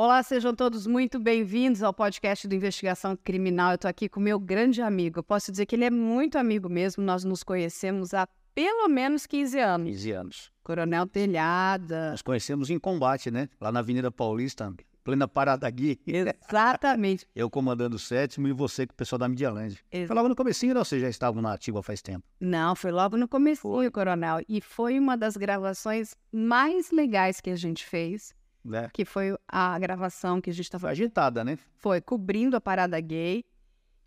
Olá, sejam todos muito bem-vindos ao podcast do Investigação Criminal. Eu estou aqui com meu grande amigo. Eu posso dizer que ele é muito amigo mesmo. Nós nos conhecemos há pelo menos 15 anos. 15 anos. Coronel Telhada. Nós conhecemos em combate, né? Lá na Avenida Paulista, plena Parada Gui. Exatamente. Eu comandando o sétimo e você com o pessoal da Media Land. Ex- Foi logo no comecinho, não? Vocês já estavam na ativa faz tempo. Não, foi logo no começo, Coronel. E foi uma das gravações mais legais que a gente fez, Né? que foi a gravação que a gente Foi estava agitada, né? foi cobrindo a parada gay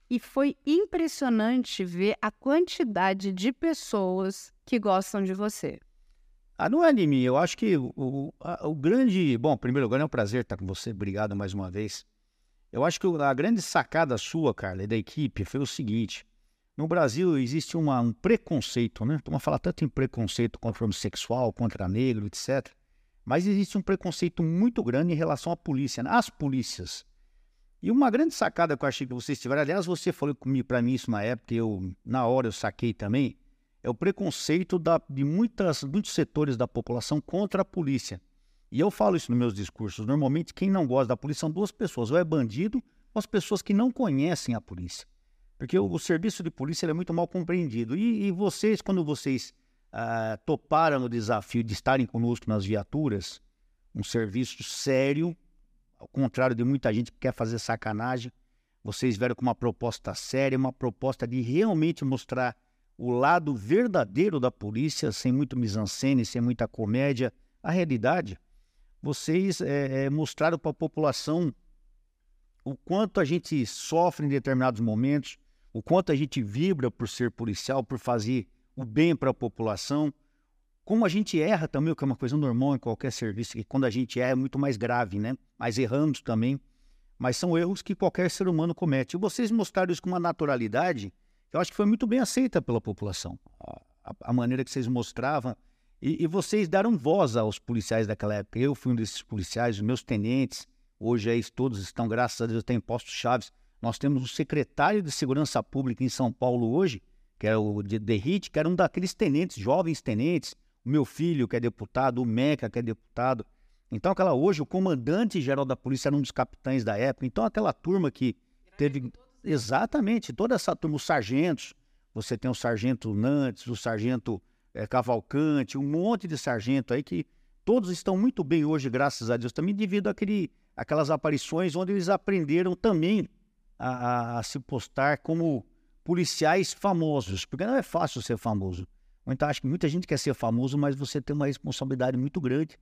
e foi impressionante ver a quantidade de pessoas que gostam de você. Ah, não é mim. Eu acho que o, o, a- o grande. Bom, em primeiro lugar, é um prazer estar com você. Obrigado mais uma vez. Eu acho que a grande sacada sua, Carla, e da equipe foi o seguinte: no Brasil existe uma- um preconceito, né? Estamos falar tanto em preconceito contra o homossexual, contra negro, etc. Mas existe um preconceito muito grande em relação à polícia, né? às polícias. E uma grande sacada que eu achei que vocês tiveram, aliás, você falou comigo para mim isso na época, eu na hora eu saquei também, é o preconceito da- de muitas, muitos setores da população contra a polícia. E eu falo isso nos meus discursos. Normalmente, quem não gosta da polícia são duas pessoas, ou é bandido, ou as pessoas que não conhecem a polícia. Porque o, o serviço de polícia é muito mal compreendido. E, e vocês, quando vocês ah, toparam o desafio de estarem conosco nas viaturas, um serviço sério, ao contrário de muita gente que quer fazer sacanagem, vocês vieram com uma proposta séria, uma proposta de realmente mostrar o lado verdadeiro da polícia, sem muito mise-en-scène, sem muita comédia, a realidade. Vocês eh, eh, mostraram para a população o quanto a gente sofre em determinados momentos, o quanto a gente vibra por ser policial, por fazer o bem para a população, como a gente erra também, o que é uma coisa normal em qualquer serviço, que quando a gente erra é muito mais grave, né? Mas erramos também, mas são erros que qualquer ser humano comete. E vocês mostraram isso com uma naturalidade que eu acho que foi muito bem aceita pela população. A, a- maneira que vocês mostravam. E, e vocês deram voz aos policiais daquela época. Eu fui um desses policiais, os meus tenentes, hoje aí todos estão, graças a Deus, têm postos chaves. Nós temos o secretário de Segurança Pública em São Paulo hoje, que é o de Derrite, que era um daqueles tenentes, jovens tenentes. O meu filho, que é deputado, o Meca, que é deputado. Então, aquela hoje, o comandante-geral da polícia era um dos capitães da época. Então, aquela turma que teve. Exatamente, toda essa turma, os sargentos. Você tem o sargento Nantes, o sargento eh, Cavalcante, um monte de sargento aí que todos estão muito bem hoje, graças a Deus, também devido àquele, àquelas aparições onde eles aprenderam também a, a- a se postar como policiais famosos, porque não é fácil ser famoso. Então, acho que muita gente quer ser famoso, mas você tem uma responsabilidade muito grande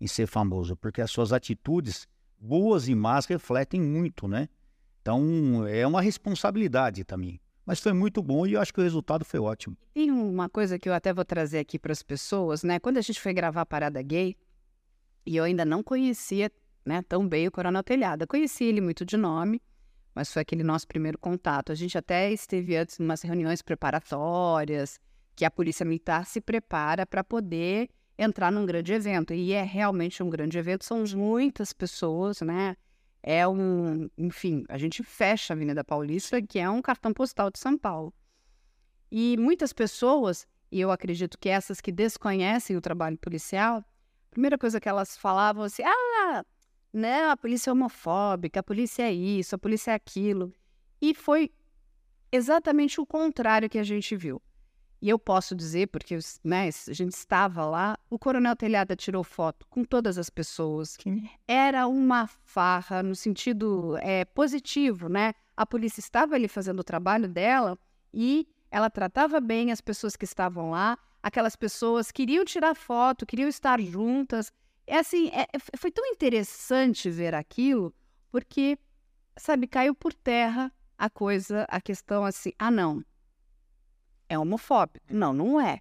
em ser famoso, porque as suas atitudes, boas e más, refletem muito, né? Então, é uma responsabilidade também. Mas foi muito bom e eu acho que o resultado foi ótimo. Tem uma coisa que eu até vou trazer aqui para as pessoas, né? Quando a gente foi gravar a Parada Gay, e eu ainda não conhecia né, tão bem o Coronel Telhada. Conheci ele muito de nome, mas foi aquele nosso primeiro contato. A gente até esteve antes em umas reuniões preparatórias, que a Polícia Militar se prepara para poder entrar num grande evento. E é realmente um grande evento, são muitas pessoas, né? É um, enfim, a gente fecha a Avenida Paulista, que é um cartão postal de São Paulo. E muitas pessoas, e eu acredito que essas que desconhecem o trabalho policial, a primeira coisa que elas falavam assim: ah, né, a polícia é homofóbica, a polícia é isso, a polícia é aquilo. E foi exatamente o contrário que a gente viu. E eu posso dizer, porque né, a gente estava lá, o Coronel Telhada tirou foto com todas as pessoas. Era uma farra no sentido é, positivo, né? A polícia estava ali fazendo o trabalho dela e ela tratava bem as pessoas que estavam lá. Aquelas pessoas queriam tirar foto, queriam estar juntas. É assim, é- é- foi tão interessante ver aquilo, porque, sabe, caiu por terra a coisa, a questão assim, ah, não, é homofóbico. Não, não é.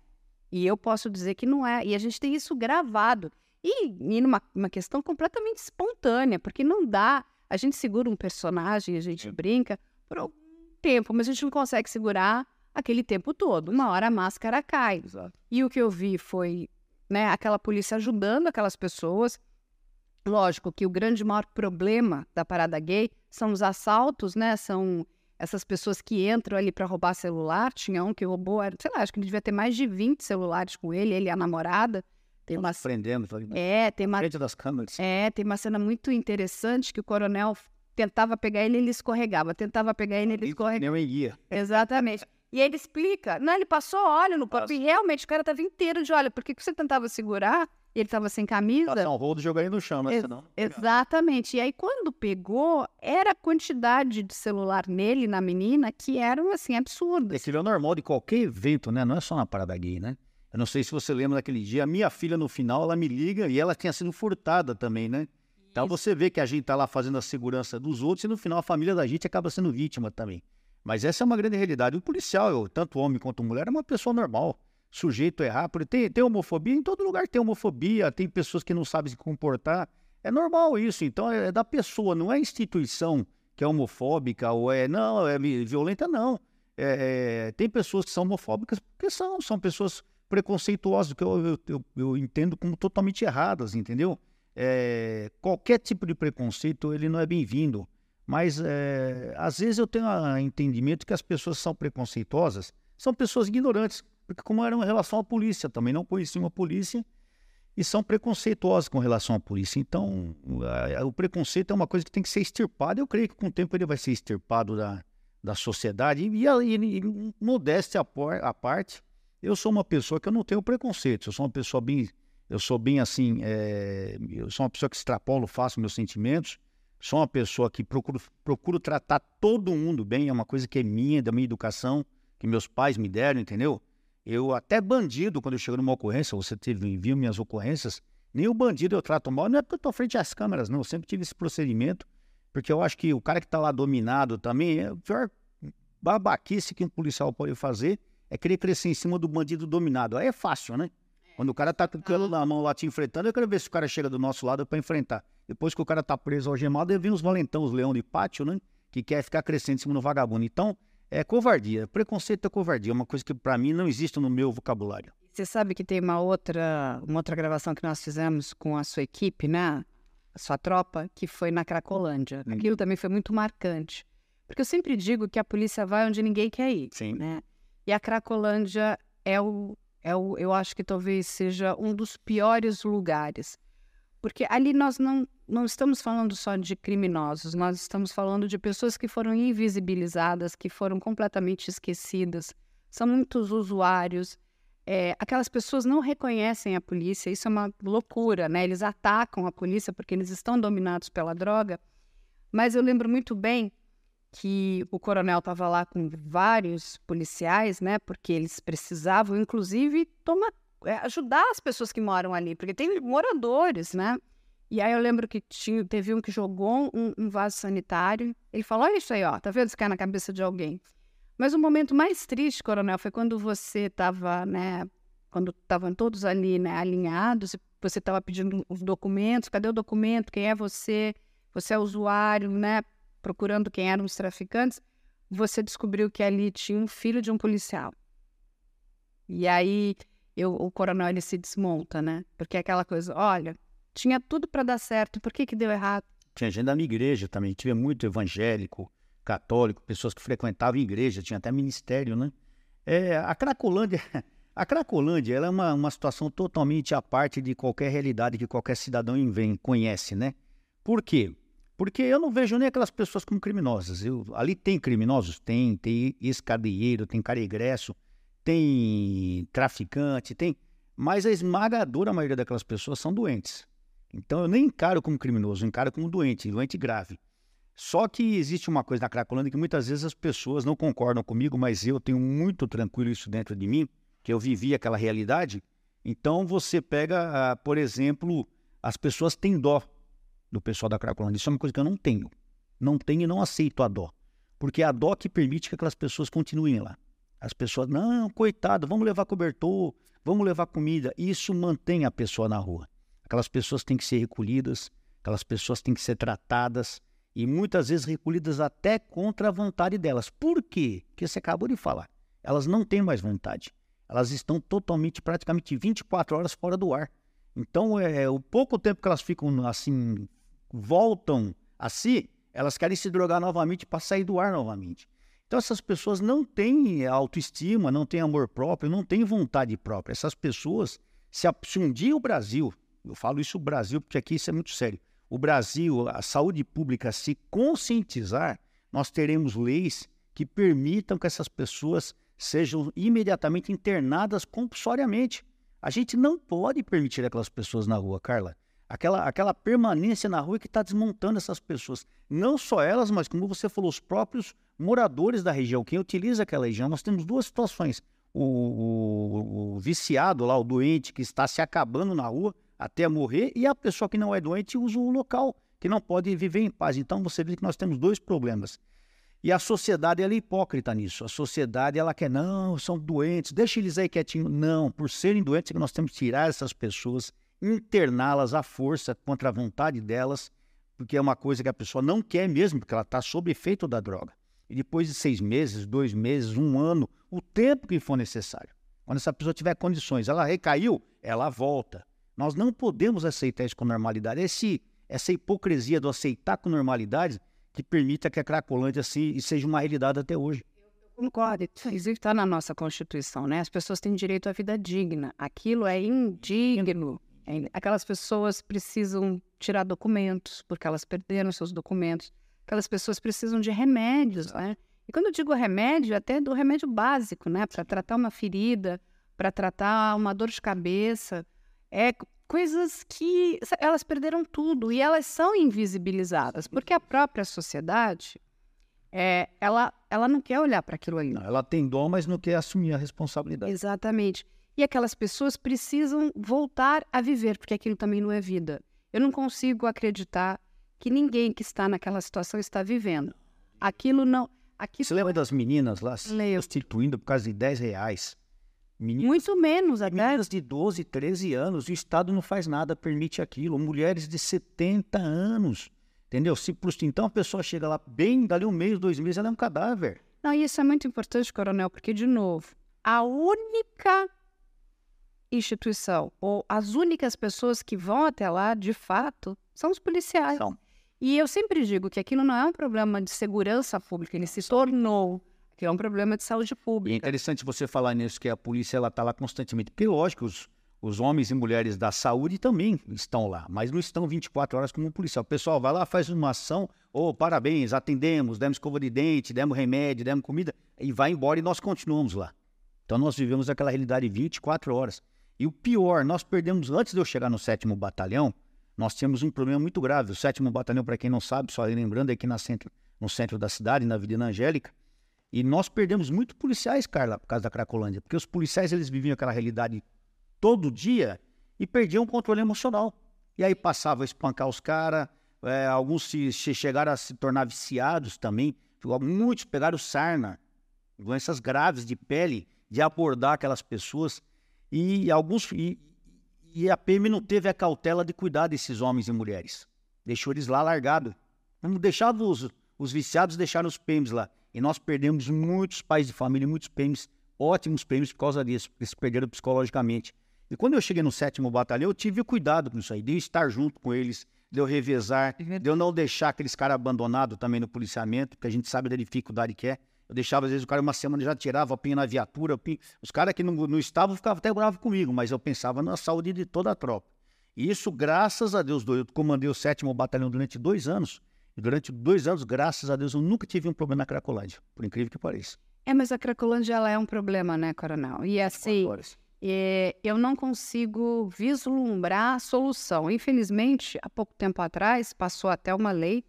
E eu posso dizer que não é. E a gente tem isso gravado. E, e numa uma questão completamente espontânea, porque não dá. A gente segura um personagem, a gente brinca por algum tempo, mas a gente não consegue segurar aquele tempo todo. Uma hora a máscara cai. Exato. E o que eu vi foi né, aquela polícia ajudando aquelas pessoas. Lógico que o grande maior problema da parada gay são os assaltos, né? São essas pessoas que entram ali para roubar celular. Tinha um que roubou, sei lá, acho que ele devia ter mais de 20 celulares com ele, ele e a namorada. Tem uma, Prendendo, é, tem uma, frente das câmeras. é, tem uma cena muito interessante que o coronel tentava pegar ele, ele escorregava. Tentava pegar ele, ele escorregava. Nem um guia. Exatamente. E aí ele explica. Não, ele passou óleo no corpo. Nossa. E realmente o cara tava inteiro de óleo. Porque você tentava segurar e ele tava sem camisa. Um rolo e jogar ele no chão, né? Ex- Senão... Exatamente. E aí, quando pegou, era a quantidade de celular nele, na menina, que eram, assim, absurdas. Esse é o normal de qualquer evento, né? Não é só na parada gay, né? Eu não sei se você lembra daquele dia, a minha filha no final, ela me liga e ela tinha sido furtada também, né? Então você vê que a gente tá lá fazendo a segurança dos outros e no final a família da gente acaba sendo vítima também. Mas essa é uma grande realidade. O policial, eu, tanto homem quanto mulher, é uma pessoa normal, sujeito a errar. Porque tem, tem homofobia, em todo lugar tem homofobia, tem pessoas que não sabem se comportar. É normal isso. Então é da pessoa, não é instituição que é homofóbica ou é. Não, é vi- violenta, não. É, é, tem pessoas que são homofóbicas porque são, são pessoas preconceituosas, que eu, eu, eu, eu entendo como totalmente erradas, entendeu? É, qualquer tipo de preconceito, ele não é bem-vindo. Mas é, às vezes eu tenho entendimento que as pessoas são preconceituosas são pessoas ignorantes, porque como eram em relação à polícia, também não conheciam a polícia e são preconceituosas com relação à polícia. Então, a- o preconceito é uma coisa que tem que ser extirpada. Eu creio que com o tempo ele vai ser extirpado da, da sociedade. E, e, e modéstia à por- parte, eu sou uma pessoa que eu não tenho preconceito. Eu sou uma pessoa bem, eu sou bem assim, é, eu sou uma pessoa que extrapolo fácil meus sentimentos. Sou uma pessoa que procuro, procuro tratar todo mundo bem. É uma coisa que é minha, da minha educação, que meus pais me deram, entendeu? Eu até bandido, quando eu chego numa ocorrência, você teve, viu minhas ocorrências, nem o bandido eu trato mal, não é porque eu tô frente às câmeras, não. Eu sempre tive esse procedimento, porque eu acho que o cara que tá lá dominado também, é a pior babaquice que um policial pode fazer é querer crescer em cima do bandido dominado. Aí é fácil, né? Quando o cara tá com o cano na mão lá te enfrentando, eu quero ver se o cara chega do nosso lado para enfrentar. Depois que o cara tá preso algemado, vem os valentão, os leão de pátio, né? Que quer ficar crescendo em cima do vagabundo. Então, é covardia. Preconceito é covardia. É uma coisa que para mim não existe no meu vocabulário. Você sabe que tem uma outra, uma outra gravação que nós fizemos com a sua equipe, né? A sua tropa, que foi na Cracolândia. Hum. Aquilo também foi muito marcante. Porque eu sempre digo que a polícia vai onde ninguém quer ir. Sim. né? E a Cracolândia é o, é o, eu acho que talvez seja um dos piores lugares. Porque ali nós não, não estamos falando só de criminosos, nós estamos falando de pessoas que foram invisibilizadas, que foram completamente esquecidas. São muitos usuários. é, aquelas pessoas não reconhecem a polícia, isso é uma loucura, né? Eles atacam a polícia porque eles estão dominados pela droga. Mas eu lembro muito bem que o coronel estava lá com vários policiais, né? Porque eles precisavam, inclusive, tomar, é, ajudar as pessoas que moram ali, porque tem moradores, né? E aí eu lembro que tinha, teve um que jogou um, um vaso sanitário. Ele falou: Olha isso aí, ó, tá vendo isso cai na cabeça de alguém. Mas o momento mais triste, coronel, foi quando você estava, né? Quando estavam todos ali, né, alinhados, você estava pedindo os documentos, cadê o documento? Quem é você? Você é usuário, né? Procurando quem eram os traficantes, você descobriu que ali tinha um filho de um policial. E aí eu, o coronel ele se desmonta, né? Porque é aquela coisa, olha, tinha tudo para dar certo, por que que deu errado? Tinha gente da minha igreja também, tinha muito evangélico, católico, pessoas que frequentavam igreja, tinha até ministério, né? É, a Cracolândia, a Cracolândia ela é uma, uma situação totalmente à parte de qualquer realidade que qualquer cidadão invém, conhece, né? Por quê? Porque eu não vejo nem aquelas pessoas como criminosas. Eu, ali tem criminosos? Tem. Tem ex-cadeieiro, tem caregresso, tem traficante, tem. Mas a esmagadora maioria daquelas pessoas são doentes. Então eu nem encaro como criminoso, eu encaro como doente, doente grave. Só que existe uma coisa na Cracolândia que muitas vezes as pessoas não concordam comigo, mas eu tenho muito tranquilo isso dentro de mim, que eu vivi aquela realidade. Então você pega, ah, por exemplo, as pessoas têm dó do pessoal da Cracolândia. Isso é uma coisa que eu não tenho. Não tenho e não aceito a dó. Porque é a dó que permite que aquelas pessoas continuem lá. As pessoas, não, coitado, vamos levar cobertor, vamos levar comida. Isso mantém a pessoa na rua. Aquelas pessoas têm que ser recolhidas, aquelas pessoas têm que ser tratadas e muitas vezes recolhidas até contra a vontade delas. Por quê? Porque você acabou de falar. Elas não têm mais vontade. Elas estão totalmente, praticamente 24 horas fora do ar. Então, é, o pouco tempo que elas ficam assim, voltam a si, elas querem se drogar novamente para sair do ar novamente. Então, essas pessoas não têm autoestima, não têm amor próprio, não têm vontade própria. Essas pessoas Se, se um dia o Brasil, eu falo isso o Brasil porque aqui isso é muito sério, o Brasil, a saúde pública se conscientizar, nós teremos leis que permitam que essas pessoas sejam imediatamente internadas compulsoriamente. A gente não pode permitir aquelas pessoas na rua, Carla. Aquela, aquela permanência na rua que está desmontando essas pessoas. Não só elas, mas como você falou, os próprios moradores da região, quem utiliza aquela região. Nós temos duas situações. O, o, o viciado lá, o doente que está se acabando na rua até morrer, e a pessoa que não é doente usa o local, que não pode viver em paz. Então você vê que nós temos dois problemas. E a sociedade ela é hipócrita nisso. A sociedade ela quer, não, são doentes, deixa eles aí quietinho. Não, por serem doentes, é nós temos que tirar essas pessoas, interná-las à força contra a vontade delas, porque é uma coisa que a pessoa não quer mesmo, porque ela está sob efeito da droga. E depois de seis meses, dois meses, um ano, o tempo que for necessário. Quando essa pessoa tiver condições, ela recaiu, ela volta. Nós não podemos aceitar isso com normalidade. Esse, essa hipocrisia do aceitar com normalidade que permita que a Cracolândia se, seja uma realidade até hoje. Concordo. Isso está na nossa Constituição, né? As pessoas têm direito à vida digna. Aquilo é indigno. É aquelas pessoas precisam tirar documentos, porque elas perderam seus documentos. Aquelas pessoas precisam de remédios, né? E quando eu digo remédio, até do remédio básico, né? Para tratar uma ferida, para tratar uma dor de cabeça. É coisas que elas perderam tudo e elas são invisibilizadas, porque a própria sociedade é, ela, ela não quer olhar para aquilo ali. Não, ela tem dom, mas não quer assumir a responsabilidade. Exatamente. E aquelas pessoas precisam voltar a viver, porque aquilo também não é vida. Eu não consigo acreditar que ninguém que está naquela situação está vivendo. Aquilo não. Aquilo... Você lembra das meninas lá se prostituindo por causa de 10 reais? Meninas, Muito menos até. Meninas de 12, 13 anos, o Estado não faz nada, permite aquilo. Mulheres de 70 anos, entendeu? Se então a pessoa chega lá bem, dali um mês, dois meses, ela é um cadáver. Não, e isso é muito importante, coronel, porque, de novo, a única instituição ou as únicas pessoas que vão até lá, de fato, são os policiais. São. E eu sempre digo que aquilo não é um problema de segurança pública, ele se tornou que é um problema de saúde pública. E é interessante você falar nisso, que a polícia ela está lá constantemente, porque lógico, os, os homens e mulheres da saúde também estão lá, mas não estão 24 horas como um policial. O pessoal vai lá, faz uma ação, oh, parabéns, atendemos, demos escova de dente, demos remédio, demos comida, e vai embora e nós continuamos lá. Então nós vivemos aquela realidade 24 horas. E o pior, nós perdemos, antes de eu chegar no sétimo batalhão, nós tínhamos um problema muito grave. O sétimo batalhão, para quem não sabe, só lembrando, é aqui na centro, no centro da cidade, na Avenida Angélica, e nós perdemos muito policiais, Carla, por causa da Cracolândia, porque os policiais eles viviam aquela realidade todo dia e perdiam o controle emocional. E aí passava a espancar os caras, é, alguns se, se, chegaram a se tornar viciados também, muitos pegaram sarna, doenças graves de pele, de abordar aquelas pessoas, e alguns e, e a PM não teve a cautela de cuidar desses homens e mulheres. Deixou eles lá largados. Não deixava os, os viciados, deixaram os PMs lá. E nós perdemos muitos pais de família, muitos prêmios, ótimos prêmios por causa disso, porque eles perderam psicologicamente. E quando eu cheguei no sétimo batalhão, eu tive cuidado com isso aí, de eu estar junto com eles, de eu revezar, é de eu não deixar aqueles caras abandonados também no policiamento, porque a gente sabe da dificuldade que é. Eu deixava, às vezes, o cara uma semana já tirava a pinha na viatura. Pinha... Os caras que não, não estavam ficavam até bravos comigo, mas eu pensava na saúde de toda a tropa. E isso, graças a Deus, eu comandei o sétimo batalhão durante dois anos. E durante dois anos, graças a Deus, eu nunca tive um problema na Cracolândia, por incrível que pareça. É, mas a Cracolândia ela é um problema, né, Coronel? E assim, é, eu não consigo vislumbrar a solução. Infelizmente, há pouco tempo atrás, passou até uma lei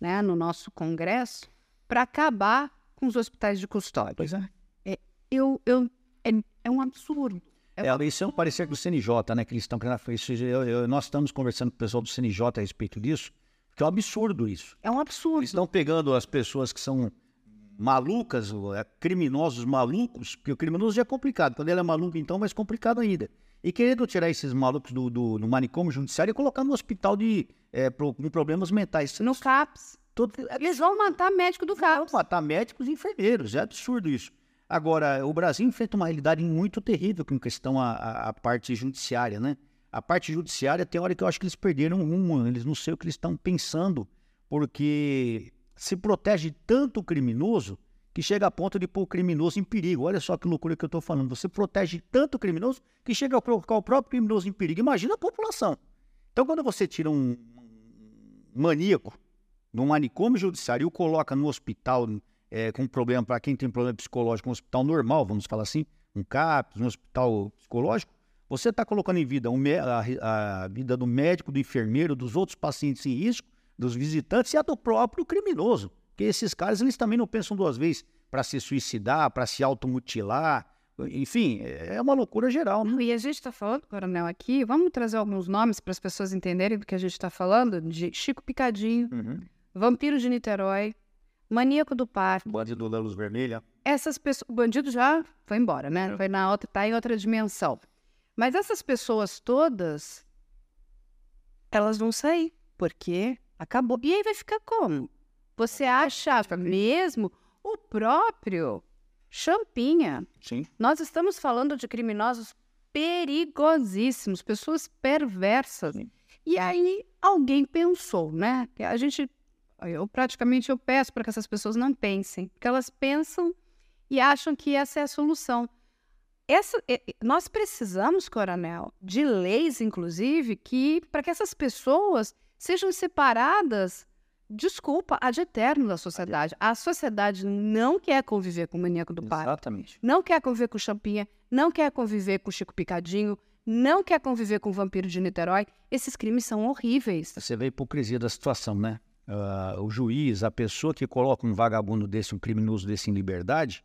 né, no nosso Congresso para acabar com os hospitais de custódia. Pois é. é eu, eu, é, é um absurdo. É, é isso é um parecer do CNJ, né? Que eles estão querendo. Eu, eu, nós estamos conversando com o pessoal do CNJ a respeito disso. Que é um absurdo isso. É um absurdo. Eles estão pegando as pessoas que são malucas, é, criminosos malucos, porque o criminoso já é complicado. Quando ele é maluco, então, mais complicado ainda. E querendo tirar esses malucos do, do, do manicômio judiciário e colocar no hospital de, é, pro, com problemas mentais. No CAPS. Todo... Eles vão matar médico do CAPS. Vão matar médicos e enfermeiros. É absurdo isso. Agora, o Brasil enfrenta uma realidade muito terrível com questão à, à parte judiciária, né? A parte judiciária, tem hora que eu acho que eles perderam uma, eles não sei o que eles estão pensando, porque se protege tanto o criminoso que chega a ponto de pôr o criminoso em perigo. Olha só que loucura que eu estou falando. Você protege tanto o criminoso que chega a colocar o próprio criminoso em perigo. Imagina a população. Então, quando você tira um maníaco num manicômio judiciário e o coloca no hospital é, com problema, para quem tem problema psicológico, um hospital normal, vamos falar assim, um CAPS, um hospital psicológico, você está colocando em vida a, a, vida do médico, do enfermeiro, dos outros pacientes em risco, dos visitantes e a do próprio criminoso. Porque esses caras, eles também não pensam duas vezes para se suicidar, para se automutilar. Enfim, é uma loucura geral. Né? E a gente está falando, Coronel, aqui, vamos trazer alguns nomes para as pessoas entenderem do que a gente está falando, de Chico Picadinho, uhum. Vampiro de Niterói, Maníaco do Parque. Bandido da Luz Vermelha. Essas pessoas. O bandido já foi embora, né? É. Foi na outra, tá em outra dimensão. Mas essas pessoas todas, elas vão sair, porque acabou. E aí vai ficar como? Você acha mesmo o próprio Champinha? Sim. Nós estamos falando de criminosos perigosíssimos, pessoas perversas. Sim. E aí alguém pensou, né? A gente eu praticamente eu peço para que essas pessoas não pensem, porque elas pensam e acham que essa é a solução. Essa, nós precisamos, coronel, de leis, inclusive, que para que essas pessoas sejam separadas, desculpa, ad eterno da sociedade. A sociedade não quer conviver com o maníaco do pai. Exatamente. Não quer conviver com o Champinha, não quer conviver com o Chico Picadinho, não quer conviver com o vampiro de Niterói. Esses crimes são horríveis. Você vê a hipocrisia da situação, né? Uh, o juiz, a pessoa que coloca um vagabundo desse, um criminoso desse em liberdade,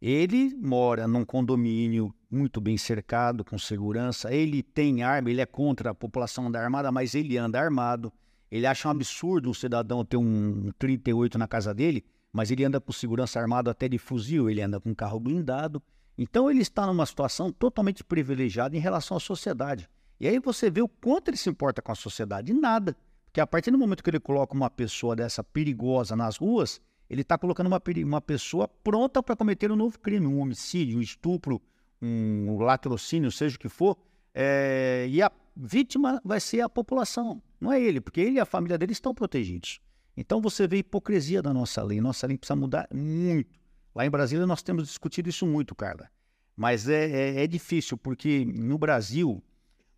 ele mora num condomínio muito bem cercado, com segurança, ele tem arma, ele é contra a população andar armada, mas ele anda armado. Ele acha um absurdo um cidadão ter um 38 na casa dele, mas ele anda com segurança armado até de fuzil, ele anda com carro blindado. Então ele está numa situação totalmente privilegiada em relação à sociedade. E aí você vê o quanto ele se importa com a sociedade. Nada que a partir do momento que ele coloca uma pessoa dessa perigosa nas ruas, ele está colocando uma, uma pessoa pronta para cometer um novo crime, um homicídio, um estupro, um latrocínio, seja o que for, é, e a vítima vai ser a população, não é ele, porque ele e a família dele estão protegidos. Então você vê a hipocrisia da nossa lei. Nossa lei precisa mudar muito. Lá em Brasília nós temos discutido isso muito, Carla. Mas é, é, é difícil, porque no Brasil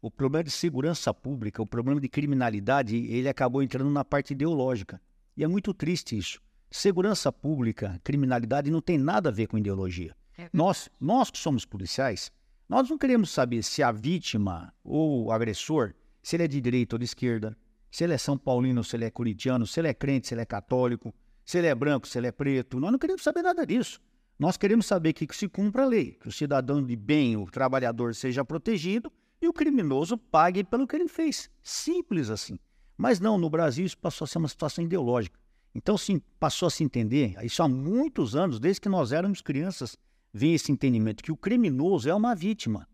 o problema de segurança pública, o problema de criminalidade, ele acabou entrando na parte ideológica. E é muito triste isso. Segurança pública, criminalidade não tem nada a ver com ideologia. É nós, nós que somos policiais, nós não queremos saber se a vítima ou o agressor, se ele é de direita ou de esquerda, se ele é São Paulino, se ele é curitiano, se ele é crente, se ele é católico, se ele é branco, se ele é preto. Nós não queremos saber nada disso. Nós queremos saber que se cumpra a lei, que o cidadão de bem, o trabalhador seja protegido e o criminoso pague pelo que ele fez. Simples assim. Mas não, no Brasil isso passou a ser uma situação ideológica. Então, sim, passou a se entender, isso há muitos anos, desde que nós éramos crianças, vem esse entendimento que o criminoso é uma vítima.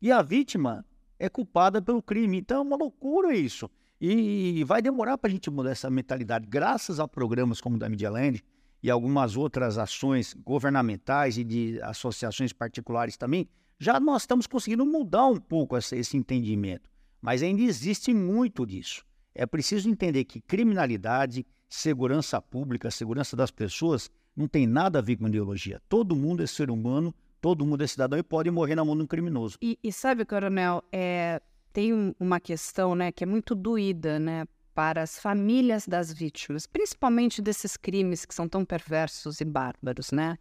E a vítima é culpada pelo crime. Então é uma loucura isso. E vai demorar para a gente mudar essa mentalidade. Graças a programas como o da Media Land e algumas outras ações governamentais e de associações particulares também, já nós estamos conseguindo mudar um pouco esse, esse entendimento, mas ainda existe muito disso. É preciso entender que criminalidade, segurança pública, segurança das pessoas não tem nada a ver com ideologia. Todo mundo é ser humano, todo mundo é cidadão e pode morrer na mão de um criminoso. E, e sabe, coronel, é, tem uma questão né, que é muito doída né, para as famílias das vítimas, principalmente desses crimes que são tão perversos e bárbaros, né?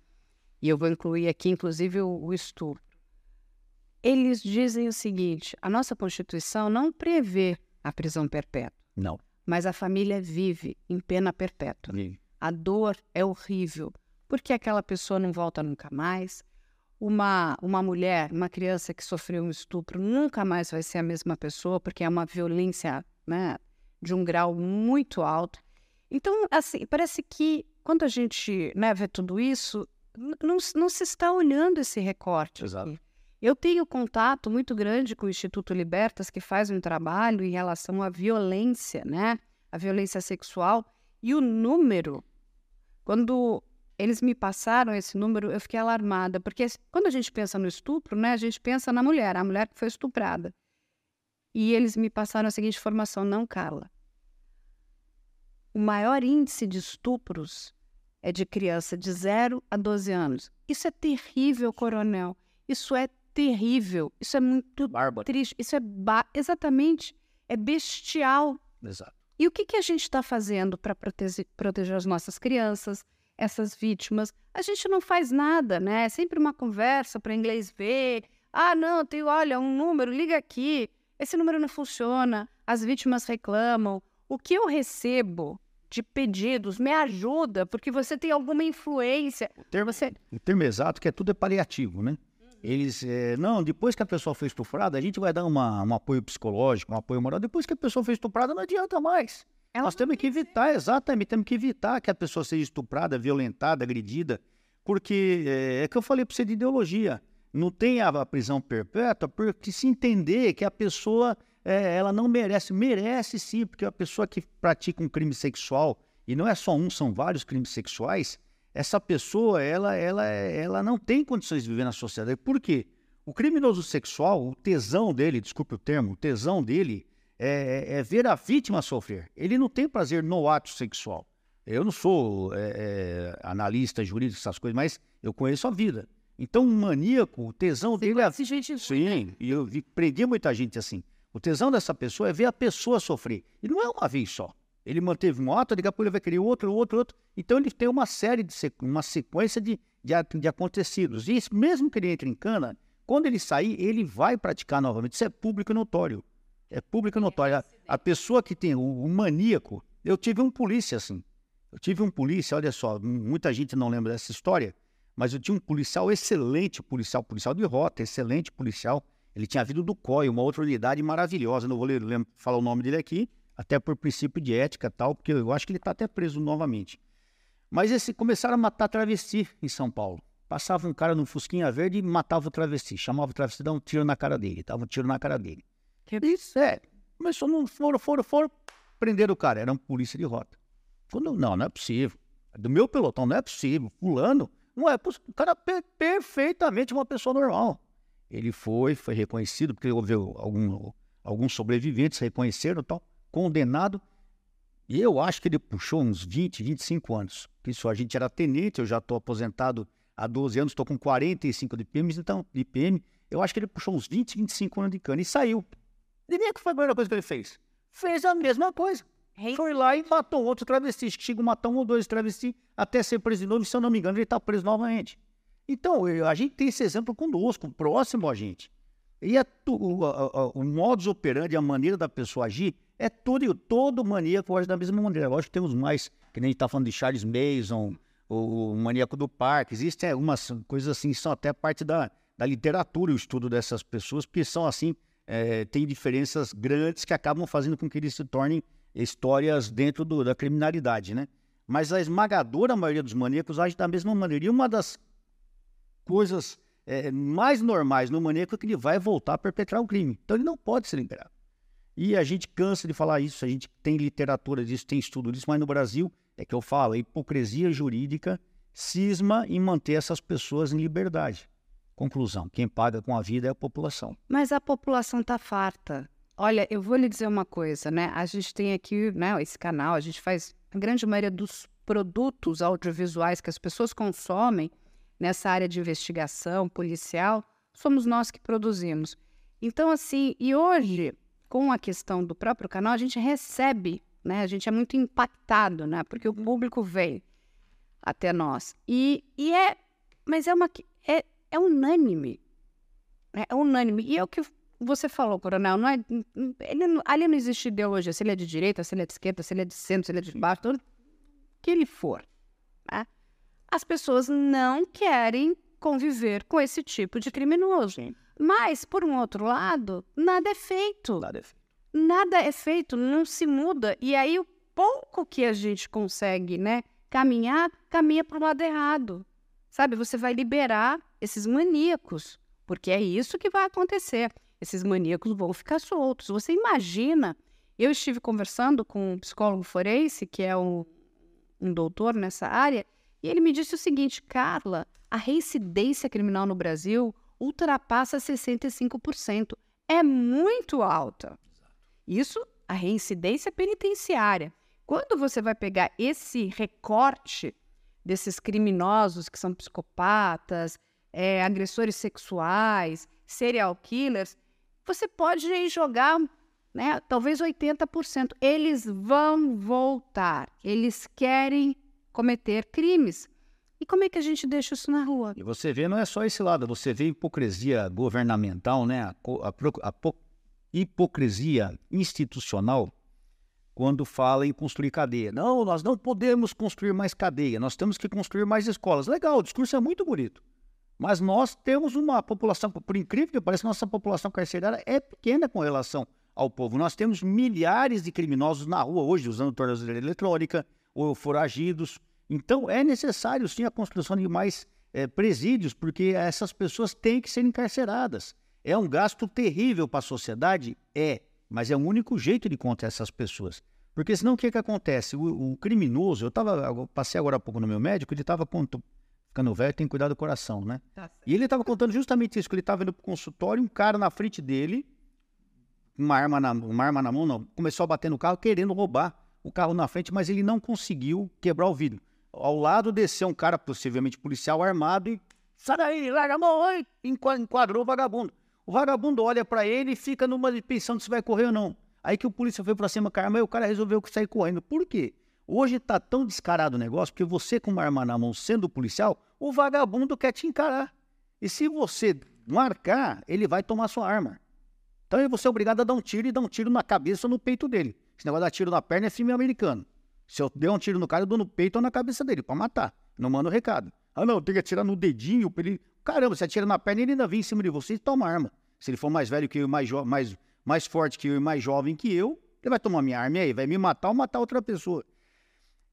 E eu vou incluir aqui, inclusive, o, o estupro eles dizem o seguinte: a nossa Constituição não prevê a prisão perpétua. Não. Mas a família vive em pena perpétua. Vive. A dor é horrível, porque aquela pessoa não volta nunca mais. Uma, uma mulher, uma criança que sofreu um estupro nunca mais vai ser a mesma pessoa, porque é uma violência né, de um grau muito alto. Então, assim, parece que quando a gente né, vê tudo isso, não, não se está olhando esse recorte. Exato. Aqui. Eu tenho contato muito grande com o Instituto Libertas, que faz um trabalho em relação à violência, né? A violência sexual. E o número, quando eles me passaram esse número, eu fiquei alarmada, porque quando a gente pensa no estupro, né, a gente pensa na mulher, a mulher que foi estuprada. E eles me passaram a seguinte informação: não, Carla. O maior índice de estupros é de criança de 0 a 12 anos. Isso é terrível, coronel. Isso é terrível. Isso é muito Bárbaro. triste. Isso é exatamente é bestial. Exato. E o que, que a gente está fazendo para proteger as nossas crianças, essas vítimas? A gente não faz nada, né? É sempre uma conversa para inglês ver. Ah, não, tem, olha, um número, liga aqui. Esse número não funciona. As vítimas reclamam. O que eu recebo de pedidos me ajuda, porque você tem alguma influência. O termo, Você o termo exato que é tudo é paliativo, né? Eles, é, não, depois que a pessoa foi estuprada, a gente vai dar uma, um apoio psicológico, um apoio moral. Depois que a pessoa foi estuprada, não adianta mais. Ela Nós temos que evitar, exatamente, temos que evitar que a pessoa seja estuprada, violentada, agredida, porque é, é que eu falei para você de ideologia. Não tem a, a prisão perpétua, porque se entender que a pessoa é, ela não merece, merece sim, porque a pessoa que pratica um crime sexual, e não é só um, são vários crimes sexuais, essa pessoa ela, ela, ela não tem condições de viver na sociedade. Por quê? O criminoso sexual, o tesão dele, desculpe o termo, o tesão dele é, é ver a vítima sofrer. Ele não tem prazer no ato sexual. Eu não sou é, é, analista jurídico, essas coisas, mas eu conheço a vida. Então, um maníaco, o tesão dele é. Gente Sim, e eu vi, prendi muita gente assim. O tesão dessa pessoa é ver a pessoa sofrer. E não é uma vez só. Ele manteve um ato, daqui a pouco ele vai querer outro, outro, outro. Então ele tem uma série de uma sequência de, de, de acontecidos. E isso, mesmo que ele entre em cana, quando ele sair, ele vai praticar novamente. Isso é público e notório. É público e notório. A, a pessoa que tem o, o maníaco, eu tive um polícia assim. Eu tive um polícia, olha só, muita gente não lembra dessa história, mas eu tinha um policial excelente, policial, policial de rota, excelente policial. Ele tinha vindo do COI, uma outra unidade maravilhosa. Não vou ler, lem- falar o nome dele aqui, até por princípio de ética e tal, porque eu acho que ele está até preso novamente. Mas esse começaram a matar travesti em São Paulo. Passava um cara no Fusquinha Verde e matava o travesti. Chamava o travesti, dava um tiro na cara dele. Dava um tiro na cara dele. Isso, é. Começou, não foram, foram, foram. Prenderam o cara. Era um polícia de rota. Falou, não, não é possível. Do meu pelotão, não é possível. Fulano, não é possível. O cara é perfeitamente uma pessoa normal. Ele foi, foi reconhecido, porque houve algum, alguns sobreviventes reconheceram e tal, condenado. E eu acho que ele puxou uns 20, 25 anos. Isso, a gente era tenente, eu já estou aposentado há 12 anos, estou com 45 de PM, então, de PM, eu acho que ele puxou uns 20, 25 anos de cana e saiu. E nem que foi a primeira coisa que ele fez? Fez a mesma coisa. Foi lá e matou outro travesti. Acho que chegou a matar um ou dois travestis até ser preso de novo. E, se eu não me engano, ele está preso novamente. Então, eu- a gente tem esse exemplo conosco, próximo a gente. E a o, a- a- o modus operandi, a maneira da pessoa agir, é tudo, todo maníaco age da mesma maneira. Lógico que tem os mais, que nem a gente está falando de Charles Mason, o, o maníaco do parque. Existem algumas coisas assim, são até parte da, da literatura, o estudo dessas pessoas, porque são assim, é, tem diferenças grandes que acabam fazendo com que eles se tornem histórias dentro do- da criminalidade, né? Mas a esmagadora maioria dos maníacos age da mesma maneira. E uma das coisas é, mais normais no maníaco é que ele vai voltar a perpetrar o crime. Então ele não pode ser liberado. E a gente cansa de falar isso, a gente tem literatura disso, tem estudo disso, mas no Brasil, é que eu falo, a hipocrisia jurídica cisma em manter essas pessoas em liberdade. Conclusão, quem paga com a vida é a população. Mas a população tá farta. Olha, eu vou lhe dizer uma coisa, né? A gente tem aqui, né, esse canal, a gente faz a grande maioria dos produtos audiovisuais que as pessoas consomem nessa área de investigação policial, somos nós que produzimos. Então, assim, e hoje, com a questão do próprio canal, a gente recebe, né? A gente é muito impactado, né? Porque o público vem até nós. E, e é, mas é uma, é, é unânime. né? É unânime. E é o que você falou, coronel, não é, ele ali não existe ideologia, se ele é de direita, se ele é de esquerda, se ele é de centro, se ele é de baixo, tudo que ele for. né? As pessoas não querem conviver com esse tipo de criminoso. Mas, por um outro lado, nada é feito. Nada é feito. Nada é feito, não se muda. E aí, o pouco que a gente consegue né, caminhar, caminha para o lado errado. Sabe, você vai liberar esses maníacos, porque é isso que vai acontecer. Esses maníacos vão ficar soltos. Você imagina, eu estive conversando com um psicólogo forense, que é um, um doutor nessa área, e ele me disse o seguinte, Carla, a reincidência criminal no Brasil ultrapassa 65%. É muito alta. Isso, a reincidência penitenciária. Quando você vai pegar esse recorte desses criminosos que são psicopatas, é, agressores sexuais, serial killers, você pode jogar né, talvez 80%. Eles vão voltar, eles querem cometer crimes. E como é que a gente deixa isso na rua? E você vê, não é só esse lado, você vê hipocrisia governamental, né? a, a, a hipocrisia institucional quando fala em construir cadeia. Não, nós não podemos construir mais cadeia, nós temos que construir mais escolas. Legal, o discurso é muito bonito. Mas nós temos uma população, por incrível que pareça, nossa população carcerária é pequena com relação ao povo. Nós temos milhares de criminosos na rua hoje, usando tornozeleira eletrônica, ou foragidos. Então, é necessário sim a construção de mais é, presídios, porque essas pessoas têm que ser encarceradas. É um gasto terrível para a sociedade? É, mas é o único jeito de conter essas pessoas. Porque senão o que, que acontece? O, o criminoso, eu, tava, eu passei agora há pouco no meu médico, ele estava ficando velho, tem que cuidar do coração, né? Tá e ele estava contando justamente isso, que ele estava indo para o consultório, um cara na frente dele, uma arma, na, uma arma na mão, não, começou a bater no carro querendo roubar o carro na frente, mas ele não conseguiu quebrar o vidro. Ao lado desceu um cara, possivelmente policial, armado e sai daí, larga a mão, oi, enquadrou o vagabundo. O vagabundo olha para ele e fica numa pensando se vai correr ou não. Aí que o polícia foi para cima com a arma e o cara resolveu sair correndo. Por quê? Hoje tá tão descarado o negócio porque você com uma arma na mão sendo policial, o vagabundo quer te encarar. E se você marcar, ele vai tomar sua arma. Então você é obrigado a dar um tiro e dar um tiro na cabeça ou no peito dele. Esse negócio de dar tiro na perna é filme americano. Se eu der um tiro no cara, eu dou no peito ou na cabeça dele, para matar. Não manda o recado. Ah, não, tem que atirar no dedinho pra ele. Caramba, você atira na perna, ele ainda vem em cima de você e toma arma. Se ele for mais velho que eu, mais, mais, mais forte que eu e mais jovem que eu, ele vai tomar minha arma e aí, vai me matar ou matar outra pessoa.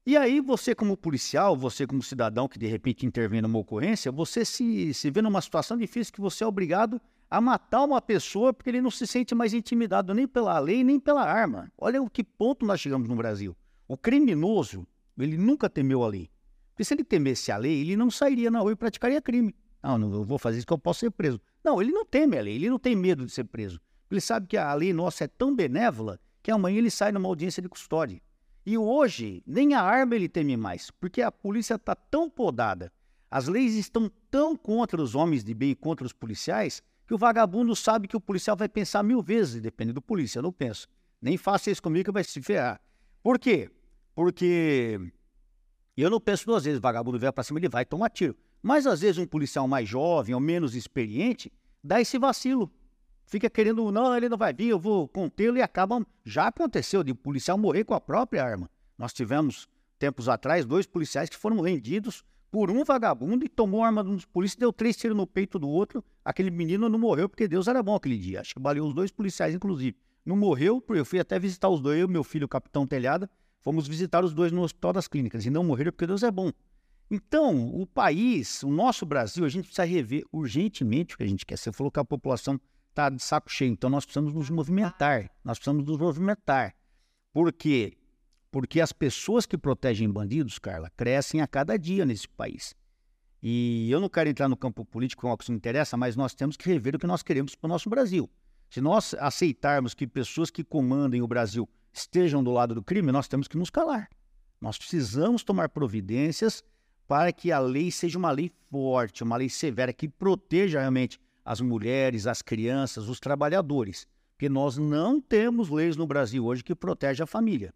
E aí, você, como policial, você, como cidadão que de repente intervém numa ocorrência, você se, se vê numa situação difícil que você é obrigado a matar uma pessoa porque ele não se sente mais intimidado nem pela lei nem pela arma. Olha o que ponto nós chegamos no Brasil. O criminoso, ele nunca temeu a lei. Porque se ele temesse a lei, ele não sairia na rua e praticaria crime. Não, não vou fazer isso que eu posso ser preso. Não, ele não teme a lei, ele não tem medo de ser preso. Ele sabe que a lei nossa é tão benévola que amanhã ele sai numa audiência de custódia. E hoje, nem a arma ele teme mais, porque a polícia está tão podada, as leis estão tão contra os homens de bem e contra os policiais, que o vagabundo sabe que o policial vai pensar mil vezes, depende do polícia, eu não penso. Nem faça isso comigo que vai se ferrar. Por quê? Porque eu não penso duas vezes, vagabundo vier para cima, ele vai tomar tiro. Mas às vezes um policial mais jovem ou menos experiente dá esse vacilo. Fica querendo, não, ele não vai vir, eu vou contê-lo e acaba. Já aconteceu de policial morrer com a própria arma. Nós tivemos, tempos atrás, dois policiais que foram rendidos por um vagabundo e tomou a arma dos polícias, deu três tiros no peito do outro. Aquele menino não morreu porque Deus era bom aquele dia. Acho que baleou os dois policiais, inclusive. Não morreu, eu fui até visitar os dois, eu e meu filho, o capitão Telhada, fomos visitar os dois no Hospital das Clínicas. E não morreram porque Deus é bom. Então, o país, o nosso Brasil, a gente precisa rever urgentemente o que a gente quer. Você falou que a população está de saco cheio, então nós precisamos nos movimentar. Nós precisamos nos movimentar. Por quê? Porque as pessoas que protegem bandidos, Carla, crescem a cada dia nesse país. E eu não quero entrar no campo político, é uma que não interessa, mas nós temos que rever o que nós queremos para o nosso Brasil. Se nós aceitarmos que pessoas que comandem o Brasil estejam do lado do crime, nós temos que nos calar. Nós precisamos tomar providências para que a lei seja uma lei forte, uma lei severa, que proteja realmente as mulheres, as crianças, os trabalhadores. Porque nós não temos leis no Brasil hoje que protegem a família.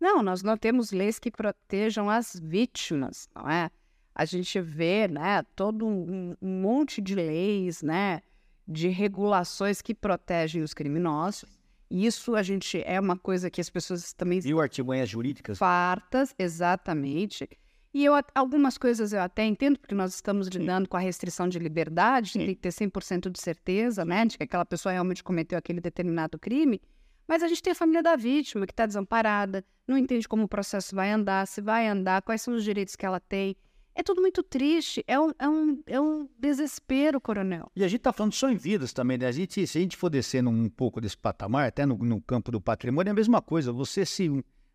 Não, nós não temos leis que protejam as vítimas, não é? A gente vê, né, todo um, um monte de leis, né, de regulações que protegem os criminosos. Isso a gente é uma coisa que as pessoas também. Viu artimanhas jurídicas? Fartas, exatamente. E eu, algumas coisas eu até entendo, porque nós estamos lidando com a restrição de liberdade, tem que ter 100% de certeza, né, de que aquela pessoa realmente cometeu aquele determinado crime. Mas a gente tem a família da vítima, que está desamparada, não entende como o processo vai andar, se vai andar, quais são os direitos que ela tem. É tudo muito triste, é um, é um, é um desespero, coronel. E a gente está falando só em vidas também, né? A gente, se a gente for descendo um pouco desse patamar, até no, no campo do patrimônio, é a mesma coisa. Você se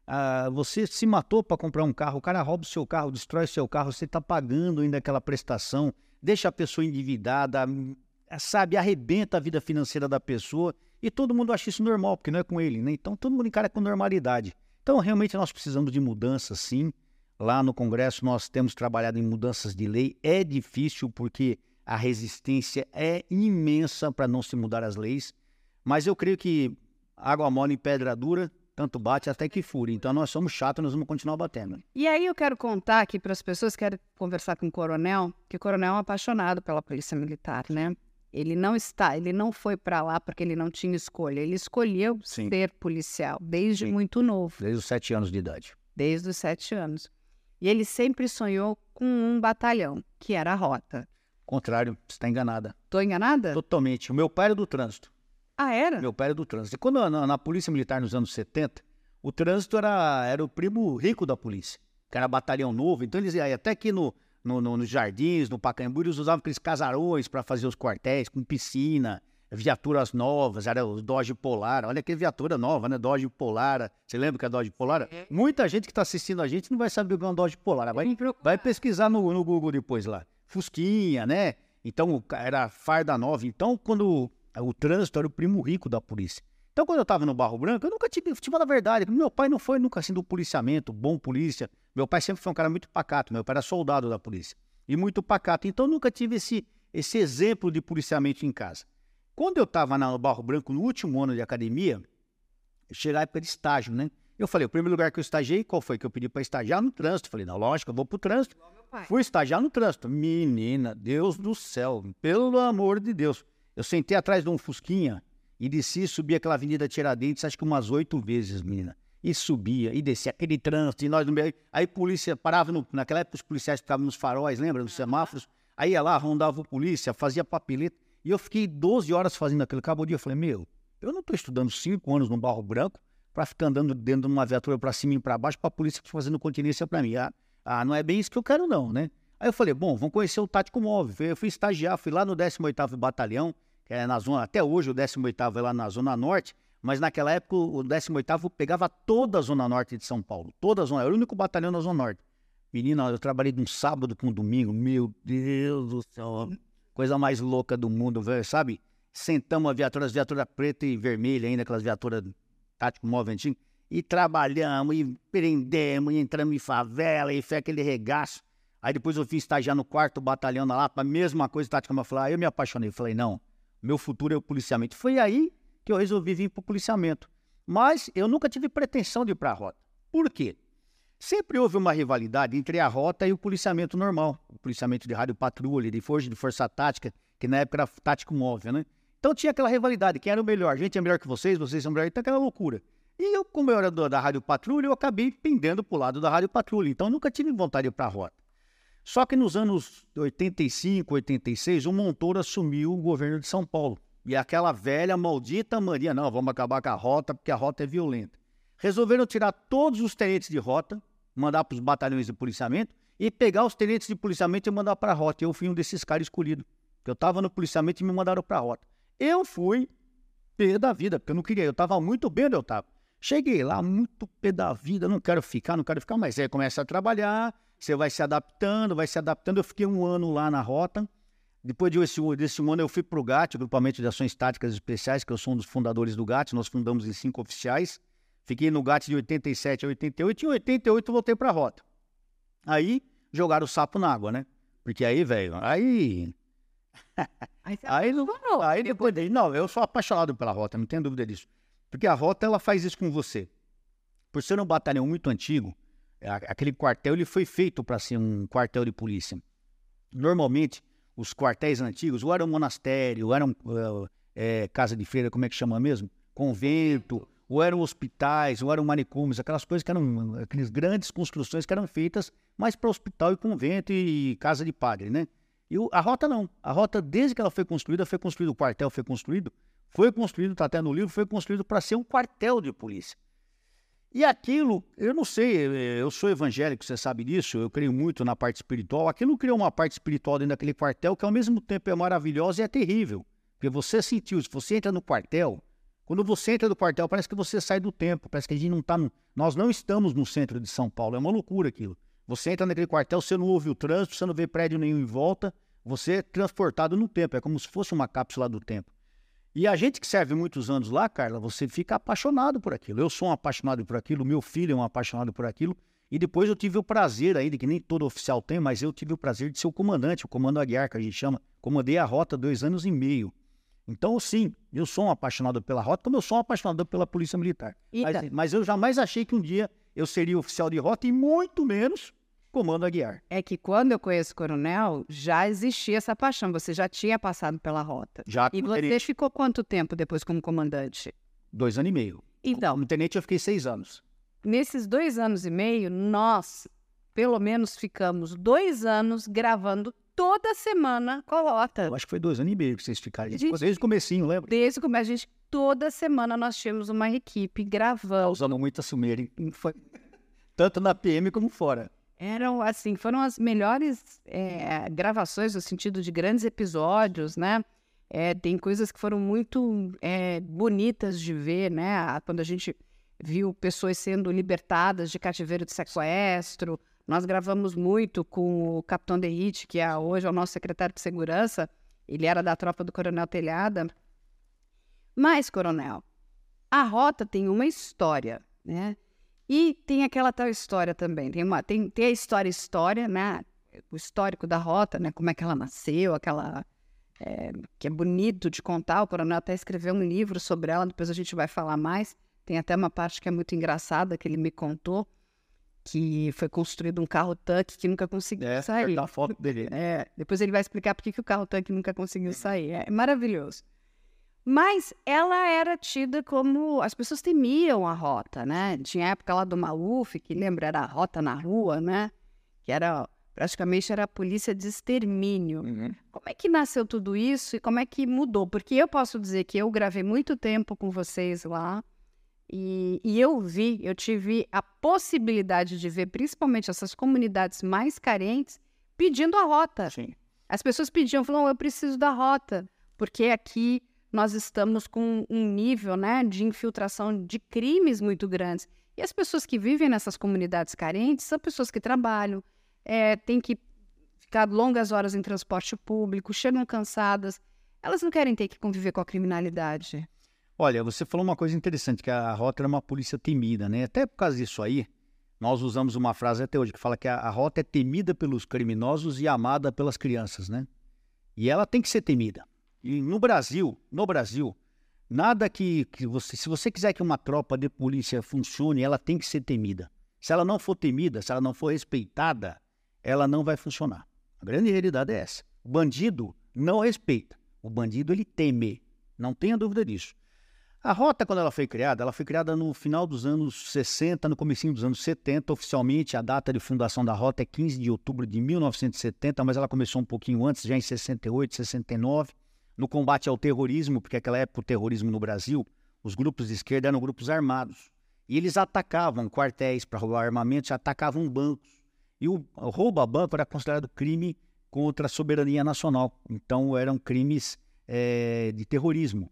ah, você se matou para comprar um carro, o cara rouba o seu carro, destrói o seu carro, você está pagando ainda aquela prestação, deixa a pessoa endividada, sabe, arrebenta a vida financeira da pessoa e todo mundo acha isso normal, porque não é com ele, né? Então todo mundo encara com normalidade. Então realmente nós precisamos de mudança, sim. Lá no Congresso nós temos trabalhado em mudanças de lei. É difícil porque a resistência é imensa para não se mudar as leis. Mas eu creio que água mole em pedra dura, tanto bate até que fure. Então nós somos chatos, nós vamos continuar batendo. E aí eu quero contar aqui para as pessoas que querem conversar com o coronel, que o coronel é um apaixonado pela polícia militar, né? Ele não está, ele não foi para lá porque ele não tinha escolha. Ele escolheu Sim. ser policial desde Sim. muito novo, Desde os sete anos de idade. desde os sete anos. E ele sempre sonhou com um batalhão, que era a rota. Contrário, você está enganada. Tô enganada? Totalmente. O meu pai era do trânsito. Ah, era? Meu pai era do trânsito. E quando na, na Polícia Militar nos anos 70, o trânsito era, era o primo rico da polícia, que era batalhão novo. Então eles iam até aqui no, no, no- nos jardins, no Pacaembu, eles usavam aqueles casarões para fazer os quartéis, com piscina, viaturas novas, era os Dodge Polar. Olha que viatura nova, né? Dodge Polar. Você lembra que é Dodge Polar? Muita gente que está assistindo a gente não vai saber o que é um Dodge Polar. Vai, Vai pesquisar no, no Google depois lá. Fusquinha, né? Então, o era farda nova. Então, quando o, o trânsito era o primo rico da polícia. Então, quando eu tava no Barro Branco, eu nunca tive, te falar a verdade, meu pai não foi nunca assim do policiamento, bom polícia. Meu pai sempre foi um cara muito pacato, meu pai era soldado da polícia. E muito pacato. Então, eu nunca tive esse, esse exemplo de policiamento em casa. Quando eu tava na- no Barro Branco, no último ano de academia, a época de estágio, né? Eu falei, o primeiro lugar que eu estagiei, qual foi? Que eu pedi para estagiar no trânsito. Falei, não, lógico, eu vou pro trânsito. Fui estagiar no trânsito. Menina, Deus do céu, pelo amor de Deus. Eu sentei atrás de um Fusquinha e desci e subi aquela avenida Tiradentes, acho que umas oito vezes, menina. E subia, e descia aquele trânsito, e nós no meio. Aí polícia parava, no- naquela época os policiais ficavam nos faróis, lembra? Nos semáforos. Aí ia lá, rondava o polícia, fazia papeleta. E eu fiquei 12 horas fazendo aquilo. Acabou o dia, eu falei, meu, eu não estou estudando cinco anos no Barro Branco para ficar andando dentro de uma viatura para cima e para baixo para a polícia fazendo continência para mim. Ah, ah, não é bem isso que eu quero não, né? Aí eu falei, bom, vamos conhecer o tático móvel. Eu fui estagiar, fui lá no 18º Batalhão, que é na zona, até hoje o 18º é lá na Zona Norte, mas naquela época o 18º pegava toda a Zona Norte de São Paulo, toda a zona, era o único batalhão da Zona Norte. Menina, eu trabalhei de um sábado com um domingo, meu Deus do céu, coisa mais louca do mundo, velho, sabe? Sentamos a viatura, as viaturas preta e vermelha ainda, aquelas viaturas tático móvel antigo, e trabalhamos, e prendemos, e entramos em favela, e foi aquele regaço. Aí depois eu fui estagiar no quarto batalhão da Lapa, mesma coisa, tática aí eu me apaixonei. Falei, não, meu futuro é o policiamento. Foi aí que eu resolvi vir para policiamento. Mas eu nunca tive pretensão de ir para a rota. Por quê? Sempre houve uma rivalidade entre a rota e o policiamento normal. O policiamento de rádio patrulha, de força, de força tática, que na época era tático móvel, né? Então tinha aquela rivalidade, quem era o melhor? A gente é melhor que vocês, vocês são melhor, então aquela loucura. E eu, como eu era do- da rádio patrulha, eu acabei pendendo pro lado da rádio patrulha. Então nunca tive vontade para a rota. Só que nos anos 85, 86, o Montoro assumiu o governo de São Paulo. E aquela velha maldita mania, não, vamos acabar com a rota, porque a rota é violenta. Resolveram tirar todos os tenentes de rota, mandar para os batalhões de policiamento e pegar os tenentes de policiamento e mandar para a rota. Eu fui um desses caras escolhidos. Eu estava no policiamento e me mandaram para a rota. Eu fui pé da vida, porque eu não queria, eu estava muito bem onde eu estava. Cheguei lá, muito pé da vida, não quero ficar, não quero ficar, mas aí começa a trabalhar, você vai se adaptando, vai se adaptando. Eu fiquei um ano lá na rota. Depois desse, desse ano eu fui para o GAT, Grupamento de Ações Táticas Especiais, que eu sou um dos fundadores do GAT, nós fundamos em cinco oficiais. Fiquei no GAT de 87 a 88, e em 88 eu voltei para a rota. Aí jogaram o sapo na água, né? Porque aí, velho, aí Aí Aí, não, aí depois dele, não, eu sou apaixonado pela rota, não tenho dúvida disso. Porque a rota, ela faz isso com você. Por ser um batalhão muito antigo, aquele quartel, ele foi feito para ser um quartel de polícia. Normalmente, os quartéis antigos, ou eram monastério, ou eram eh, eh, casa de feira, como é que chama mesmo? Convento, ou eram hospitais, ou eram manicômios, aquelas coisas que eram, aquelas grandes construções que eram feitas mais para hospital e convento e casa de padre, né? E a rota não. A rota, desde que ela foi construída, foi construído, o quartel foi construído, foi construído, está até no livro, foi construído para ser um quartel de polícia. E aquilo, eu não sei, eu sou evangélico, você sabe disso, eu creio muito na parte espiritual. Aquilo criou uma parte espiritual dentro daquele quartel que ao mesmo tempo é maravilhosa e é terrível. Porque você sentiu, se você entra no quartel, quando você entra no quartel, parece que você sai do tempo, parece que a gente não tá. No, nós não estamos no centro de São Paulo, é uma loucura aquilo. Você entra naquele quartel, você não ouve o trânsito, você não vê prédio nenhum em volta, você é transportado no tempo, é como se fosse uma cápsula do tempo. E a gente que serve muitos anos lá, Carla, você fica apaixonado por aquilo. Eu sou um apaixonado por aquilo, meu filho é um apaixonado por aquilo. E depois eu tive o prazer ainda, que nem todo oficial tem, mas eu tive o prazer de ser o comandante, o comando Aguiar, que a gente chama. Comandei a rota dois anos e meio. Então, sim, eu sou um apaixonado pela rota, como eu sou um apaixonado pela Polícia Militar. Mas, mas, eu jamais achei que um dia eu seria oficial de rota e muito menos comando Aguiar. É que quando eu conheço o coronel, já existia essa paixão, você já tinha passado pela rota. Já. E você ficou quanto tempo depois como comandante? Dois anos e meio. Então. Como tenente eu fiquei seis anos. Nesses dois anos e meio, nós, pelo menos, ficamos dois anos gravando toda semana com a Lota. Eu acho que foi dois anos e meio que vocês ficaram. Gente, desde o comecinho, lembra? Desde o começo, a gente, toda semana nós tínhamos uma equipe gravando. Usando muita sumeira, tanto na PM como fora. Eram, assim, foram as melhores é, gravações no sentido de grandes episódios, né? É, tem coisas que foram muito é, bonitas de ver, né? Quando a gente viu pessoas sendo libertadas de cativeiro de sequestro, nós gravamos muito com o Capitão Derrite, que é hoje é o nosso secretário de segurança. Ele era da tropa do Coronel Telhada. Mas, Coronel, a rota tem uma história, né? E tem aquela tal história também. Tem, uma, tem, tem a história, história, né? O histórico da rota, né? Como é que ela nasceu, aquela. É, que é bonito de contar. O coronel até escreveu um livro sobre ela, depois a gente vai falar mais. Tem até uma parte que é muito engraçada que ele me contou que foi construído um carro-tanque que nunca conseguiu é, sair. a foto dele. É, depois ele vai explicar por que, o carro-tanque nunca conseguiu sair. É maravilhoso. Mas ela era tida como. As pessoas temiam a rota, né? Tinha a época lá do Maluf, que lembra, era a rota na rua, né? Que era praticamente era a polícia de extermínio. Uhum. Como é que nasceu tudo isso e como é que mudou? Porque eu posso dizer que eu gravei muito tempo com vocês lá. E, e, eu vi, eu tive a possibilidade de ver principalmente essas comunidades mais carentes pedindo a rota. Sim. As pessoas pediam, falavam, eu preciso da rota, porque aqui nós estamos com um nível né, de infiltração de crimes muito grandes. E as pessoas que vivem nessas comunidades carentes são pessoas que trabalham, é, têm que ficar longas horas em transporte público, chegam cansadas. Elas não querem ter que conviver com a criminalidade. Olha, você falou uma coisa interessante, que a Rota era uma polícia temida, né? Até por causa disso aí, nós usamos uma frase até hoje que fala que a, a Rota é temida pelos criminosos e amada pelas crianças, né? E ela tem que ser temida. E no Brasil, no Brasil, nada que, que você, se você quiser que uma tropa de polícia funcione, ela tem que ser temida. Se ela não for temida, se ela não for respeitada, ela não vai funcionar. A grande realidade é essa. O bandido não respeita. O bandido ele teme. Não tenha dúvida disso. A rota, quando ela foi criada, ela foi criada no final dos anos 60, no comecinho dos anos 70. Oficialmente, a data de fundação da rota é 15 de outubro de 1970, mas ela começou um pouquinho antes, já em 68, 69, no combate ao terrorismo, porque naquela época o terrorismo no Brasil, os grupos de esquerda eram grupos armados. E eles atacavam quartéis para roubar armamentos, atacavam bancos. E o roubo a banco era considerado crime contra a soberania nacional. Então, eram crimes é, de terrorismo.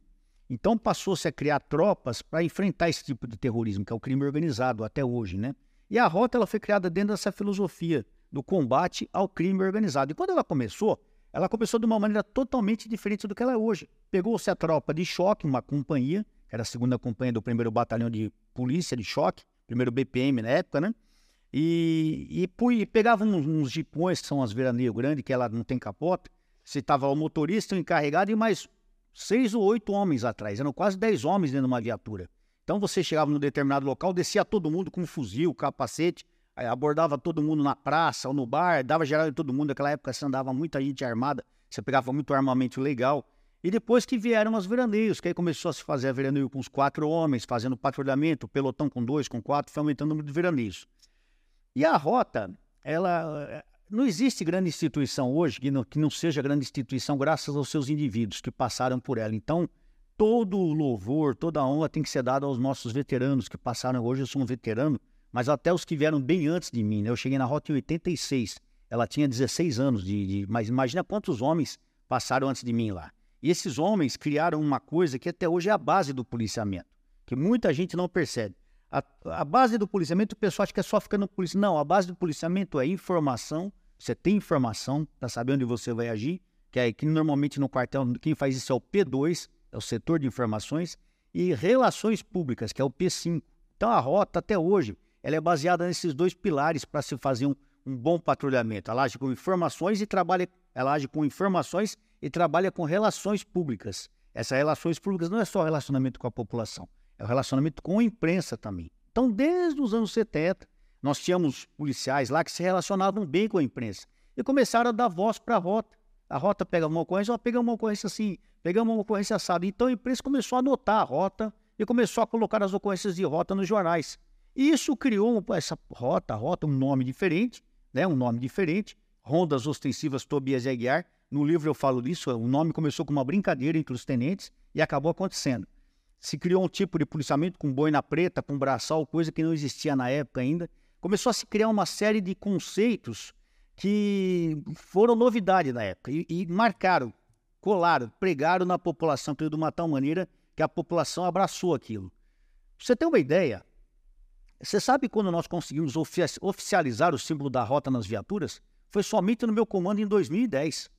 Então passou-se a criar tropas para enfrentar esse tipo de terrorismo, que é o crime organizado até hoje, né? E a rota ela foi criada dentro dessa filosofia do combate ao crime organizado. E quando ela começou, ela começou de uma maneira totalmente diferente do que ela é hoje. Pegou-se a tropa de choque, uma companhia, que era a segunda companhia do primeiro batalhão de polícia de choque, primeiro BPM na época, né? E, e, pegava uns, uns jipões, que são as veraneio grandes, que ela não tem capota. Você estava o motorista, o encarregado e mais seis ou oito homens atrás, eram quase dez homens dentro de uma viatura. Então você chegava num determinado local, descia todo mundo com um fuzil, capacete, abordava todo mundo na praça ou no bar, dava geral em todo mundo. Naquela época você andava muita gente armada, você pegava muito armamento legal. E depois que vieram as veraneios, que aí começou a se fazer a veraneio com os quatro homens, fazendo patrulhamento, pelotão com dois, com quatro, foi aumentando o número de veraneios. E a rota, ela não existe grande instituição hoje que não, que não seja grande instituição graças aos seus indivíduos que passaram por ela. Então, todo o louvor, toda a honra tem que ser dada aos nossos veteranos que passaram. Hoje eu sou um veterano, mas até os que vieram bem antes de mim. Né? Eu cheguei na rota em 86, ela tinha 16 anos, de, de, mas imagina quantos homens passaram antes de mim lá. E esses homens criaram uma coisa que até hoje é a base do policiamento, que muita gente não percebe. A, a base do policiamento, o pessoal acha que é só ficar no policiamento. Não, a base do policiamento é informação, você tem informação para saber onde você vai agir, que é que normalmente no quartel quem faz isso é o P2, é o setor de informações, e relações públicas, que é o P5. Então a rota até hoje, ela é baseada nesses dois pilares para se fazer um, um bom patrulhamento. Ela age com informações e trabalha, ela age com informações e trabalha com relações públicas. Essas relações públicas não é só relacionamento com a população, é o relacionamento com a imprensa também. Então, desde os anos 70, nós tínhamos policiais lá que se relacionavam bem com a imprensa e começaram a dar voz para a rota. A rota pega uma ocorrência, ó, pega uma ocorrência assim, pegamos uma ocorrência assada. Então a imprensa começou a anotar a rota e começou a colocar as ocorrências de rota nos jornais. E isso criou essa rota, rota, um nome diferente, né? Um nome diferente. Rondas Ostensivas Tobias Aguiar. No livro eu falo disso, o nome começou com uma brincadeira entre os tenentes e acabou acontecendo. Se criou um tipo de policiamento com boina preta, com braçal, coisa que não existia na época ainda. Começou a se criar uma série de conceitos que foram novidade na época e, e marcaram, colaram, pregaram na população de uma tal maneira que a população abraçou aquilo. Você tem uma ideia? Você sabe quando nós conseguimos oficializar o símbolo da rota nas viaturas? Foi somente no meu comando em 2010.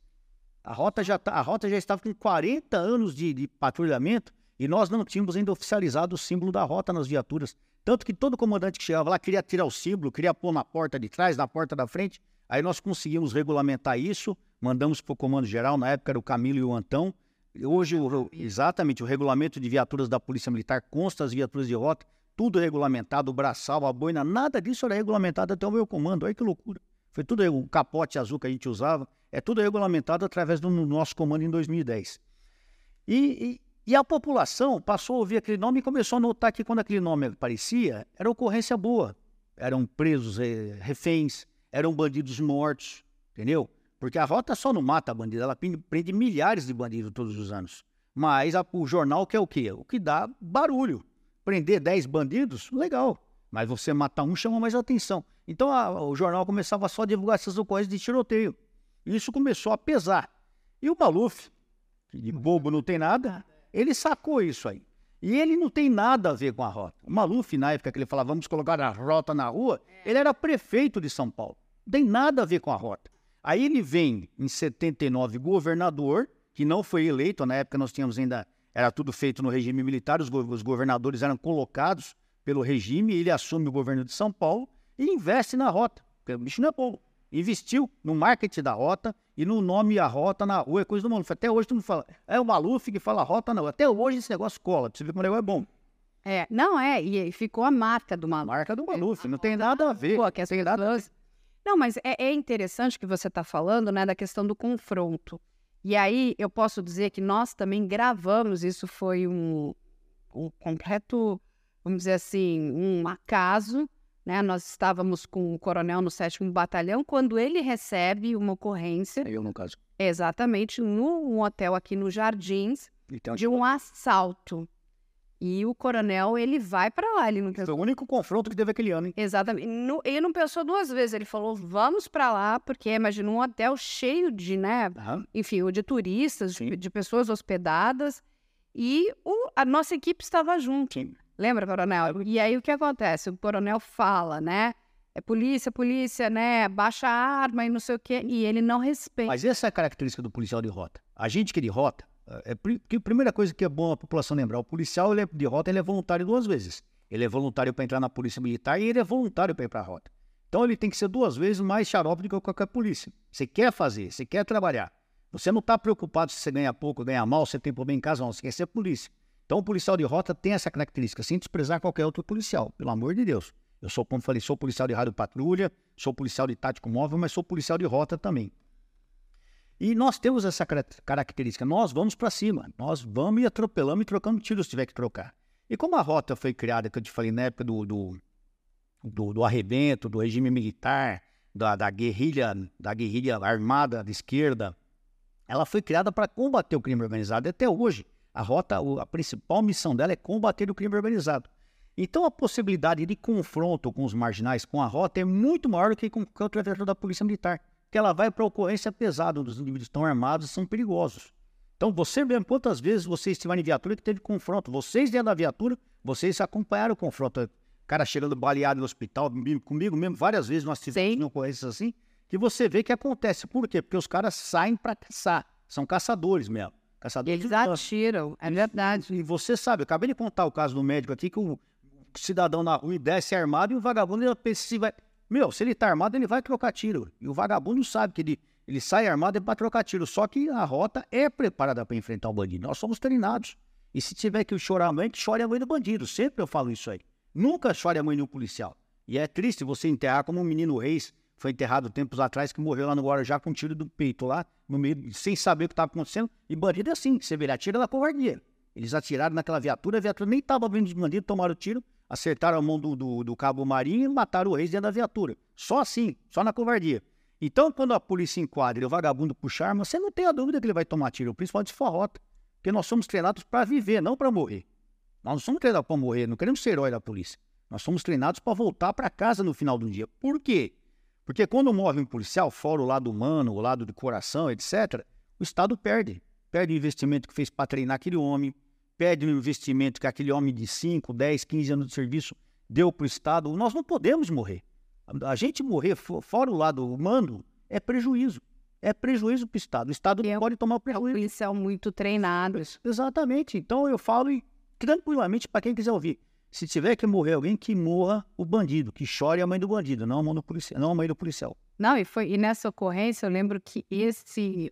A rota já, tá, a rota já estava com 40 anos de, de patrulhamento e nós não tínhamos ainda oficializado o símbolo da rota nas viaturas. Tanto que todo comandante que chegava lá queria tirar o símbolo, queria pôr na porta de trás, na porta da frente. Aí nós conseguimos regulamentar isso, mandamos para o comando geral, na época era o Camilo e o Antão, Hoje, o, exatamente, o regulamento de viaturas da Polícia Militar consta as viaturas de rota, tudo regulamentado, o braçal, a boina, nada disso era regulamentado até o meu comando. Olha que loucura. Foi tudo o capote azul que a gente usava, é tudo regulamentado através do nosso comando em 2010. E, e, a população passou a ouvir aquele nome e começou a notar que quando aquele nome aparecia, era ocorrência boa. Eram presos eh, reféns, eram bandidos mortos, entendeu? Porque a rota só não mata bandido, ela prende milhares de bandidos todos os anos. Mas a, o jornal quer o quê? O que dá barulho. Prender 10 bandidos, legal. Mas você matar um chama mais atenção. Então a, o jornal começava só a divulgar essas ocorrências de tiroteio. Isso começou a pesar. E o Maluf, que de bobo não tem nada, ele sacou isso aí. E ele não tem nada a ver com a rota. O Maluf, na época que ele falava, vamos colocar a rota na rua, ele era prefeito de São Paulo. Não tem nada a ver com a rota. Aí ele vem em 79 governador, que não foi eleito, na época nós tínhamos ainda, era tudo feito no regime militar, os, os governadores eram colocados pelo regime, ele assume o governo de São Paulo e investe na rota, porque o bicho não é bom. Investiu no marketing da rota e no nome a rota na rua, é coisa do Maluf. Até hoje tu não fala, é o Maluf que fala rota na rua. Até hoje esse negócio cola, pra você ver como o negócio é bom. É, não é, e ficou a marca do Maluf. Marca do Maluf, não tem nada a ver. Pô, que as pessoas não, mas é, é interessante que você está falando, né, da questão do confronto. E aí eu posso dizer que nós também gravamos, isso foi um, um completo, vamos dizer assim, um acaso, né? Nós estávamos com o coronel no sétimo batalhão quando ele recebe uma ocorrência. Eu, no caso. Exatamente, num hotel aqui no Jardins, então, de um assalto. E o coronel, ele vai para lá. Ele não pensou... Foi o único confronto que teve aquele ano, hein? Exatamente. Ele não pensou duas vezes. Ele falou, vamos para lá, porque imagina um hotel cheio de, né? Uhum. Enfim, de turistas, de, de, pessoas hospedadas. E o, a nossa equipe estava junto. Sim. Lembra, coronel? E aí o que acontece? O coronel fala, né? É polícia, polícia, né? Baixa a arma e não sei o quê. E ele não respeita. Mas essa é a característica do policial de rota. A gente que é de rota, é, que a primeira coisa que é bom a população lembrar, o policial ele é, de rota ele é voluntário duas vezes. Ele é voluntário para entrar na polícia militar e ele é voluntário para ir para a rota. Então ele tem que ser duas vezes mais xarope do que qualquer polícia. Você quer fazer, você quer trabalhar. Você não está preocupado se você ganha pouco, ganha mal, se tem problema em casa, não. Você quer ser polícia. Então o policial de rota tem essa característica, sem desprezar qualquer outro policial, pelo amor de Deus. Eu sou, como falei, sou policial de rádio patrulha, sou policial de tático móvel, mas sou policial de rota também. E nós temos essa característica, nós vamos para cima, nós vamos e atropelamos e trocando tiros se tiver que trocar. E como a rota foi criada, que eu te falei na época do, do, do, do arrebento, do regime militar, da, da, guerrilha, da guerrilha armada de esquerda, ela foi criada para combater o crime organizado. Até hoje, a rota, a principal missão dela é combater o crime organizado. Então a possibilidade de confronto com os marginais, com a rota, é muito maior do que com outro vetor da Polícia Militar que ela vai para ocorrência pesada, onde os indivíduos estão armados e são perigosos. Então, você mesmo, quantas vezes vocês estiveram em viatura que teve confronto? Vocês dentro da viatura, vocês acompanharam o confronto. Cara chegando baleado no hospital, comigo mesmo, várias vezes nós tivemos ocorrências assim, que você vê que acontece. Por quê? Porque os caras saem para caçar. São caçadores mesmo. Caçadores Eles atiram, é verdade. E você sabe, eu acabei de contar o caso do médico aqui, que o cidadão na rua desce armado e o vagabundo ele pensa se vai. Meu, se ele tá armado, ele vai trocar tiro. E o vagabundo sabe que ele, ele sai armado é para trocar tiro. Só que a rota é preparada para enfrentar o bandido. Nós somos treinados. E se tiver que chorar a mãe, que chore a mãe do bandido. Sempre eu falo isso aí. Nunca chore a mãe do policial. E é triste você enterrar como um menino Reis foi enterrado tempos atrás, que morreu lá no Guarujá com um tiro do peito lá, no meio, sem saber o que estava acontecendo. E bandido é assim, você vê, ele atira na covardia. Eles atiraram naquela viatura, a viatura nem estava vindo de bandido, tomaram o tiro, acertaram a mão do, do, do cabo marinho e mataram o Reis dentro da viatura. Só assim, só na covardia. Então, quando a polícia enquadra e o vagabundo puxa arma, você não tem a dúvida que ele vai tomar tiro, principalmente se for rota. Porque nós somos treinados para viver, não para morrer. Nós não somos treinados para morrer, não queremos ser herói da polícia. Nós somos treinados para voltar para casa no final do dia. Por quê? Porque quando morre um policial, fora o lado humano, o lado do coração, etc., o Estado perde. Perde o investimento que fez para treinar aquele homem, perde o investimento que aquele homem de 5, 10, 15 anos de serviço deu para o Estado. Nós não podemos morrer. A gente morrer fora o lado humano é prejuízo. É prejuízo para o Estado. O Estado é, pode tomar o prejuízo. Policial muito treinado. Exatamente. Então eu falo tranquilamente para quem quiser ouvir. Se tiver que morrer alguém, que morra o bandido, que chore a mãe do bandido, não a, mãe do policial, não a mãe do policial. Não, e, foi, e nessa ocorrência eu lembro que esse,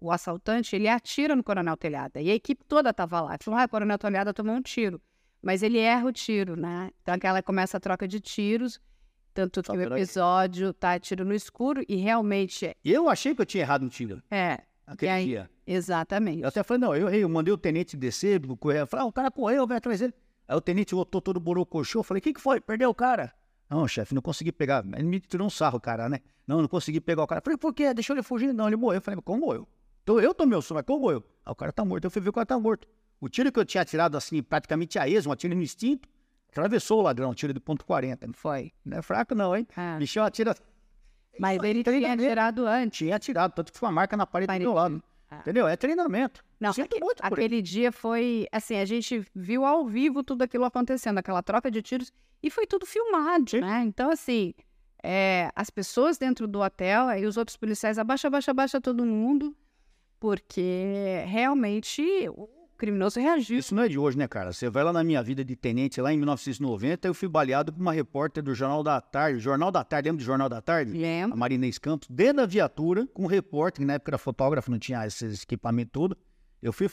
o, assaltante, ele atira no Coronel Telhada. E a equipe toda estava lá. Falou, ah, o Coronel Telhada tomou um tiro. Mas ele erra o tiro, né? Então aquela começa a troca de tiros. Tanto que o episódio tá tiro no escuro e realmente. É eu achei que eu tinha errado um tiro. É. Aquele aí, dia. Exatamente. Eu até falei, não, eu errei, eu mandei o tenente descer, correr. Falei, ah, o cara correu, vai atrás dele. Aí o tenente voltou todo borocochô. Eu falei, o que, que foi? Perdeu o cara? Não, chefe, não consegui pegar. Ele me tirou um sarro, cara, né? Não, não consegui pegar o cara. Eu falei, por quê? Deixou ele fugir? Não, ele morreu. Eu falei, como morreu? Então eu tomei o som, mas como morreu? Ah, o cara tá morto. Eu fui ver o cara tá morto. O tiro que eu tinha tirado assim, praticamente a esmo, um no instinto, atravessou o ladrão, tiro de ponto 40. Não foi? Não é fraco, não, hein? Ah. Bichão atira. Mas ele tinha atirado antes. Tinha atirado, tanto que foi uma marca na parede, parede. do meu lado. Ah. Entendeu? É treinamento. Não, Sinto aquele, muito aquele dia foi assim, a gente viu ao vivo tudo aquilo acontecendo, aquela troca de tiros, e foi tudo filmado, Sim. né? Então, assim, é, as pessoas dentro do hotel, aí os outros policiais, abaixa, abaixa, abaixa todo mundo, porque realmente criminoso reagiu. Isso não é de hoje, né, cara? Você vai lá na minha vida de tenente, lá em 1990, eu fui baleado por uma repórter do Jornal da Tarde. Jornal da Tarde, lembra do Jornal da Tarde? Lembro. A Marinês Campos, dentro da viatura, com um repórter, que na época era fotógrafo, não tinha esse equipamento todo. Eu fui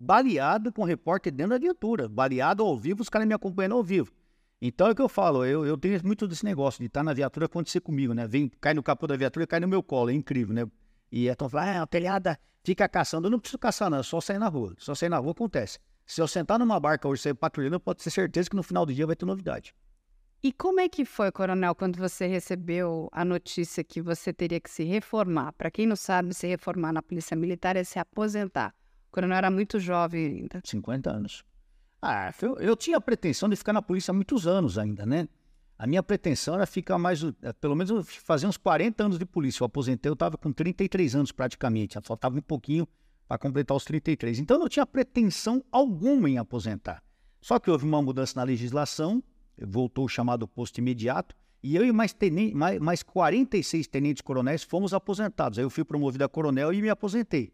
baleado com um repórter dentro da viatura. Baleado ao vivo, os caras me acompanhando ao vivo. Então é o que eu falo, eu, eu tenho muito desse negócio de estar na viatura acontecer comigo, né? Vem, cai no capô da viatura e cai no meu colo, é incrível, né? E então fala, ah, a telhada fica caçando. Eu não preciso caçar, não, é só sair na rua. Só sair na rua acontece. Se eu sentar numa barca hoje sair patrulhando, pode ter certeza que no final do dia vai ter novidade. E como é que foi, coronel, quando você recebeu a notícia que você teria que se reformar? Para quem não sabe, se reformar na Polícia Militar é se aposentar. O coronel era muito jovem ainda. 50 anos. Ah, eu, eu tinha a pretensão de ficar na polícia há muitos anos ainda, né? A minha pretensão era ficar mais, eh, pelo menos fazer uns 40 anos de polícia. Eu aposentei, eu estava com 33 anos praticamente, faltava um pouquinho para completar os 33. Então não tinha pretensão alguma em aposentar. Só que houve uma mudança na legislação, voltou o chamado posto imediato, e eu e mais, tenente, mais, mais 46 tenentes coronéis fomos aposentados. Aí eu fui promovido a coronel e me aposentei.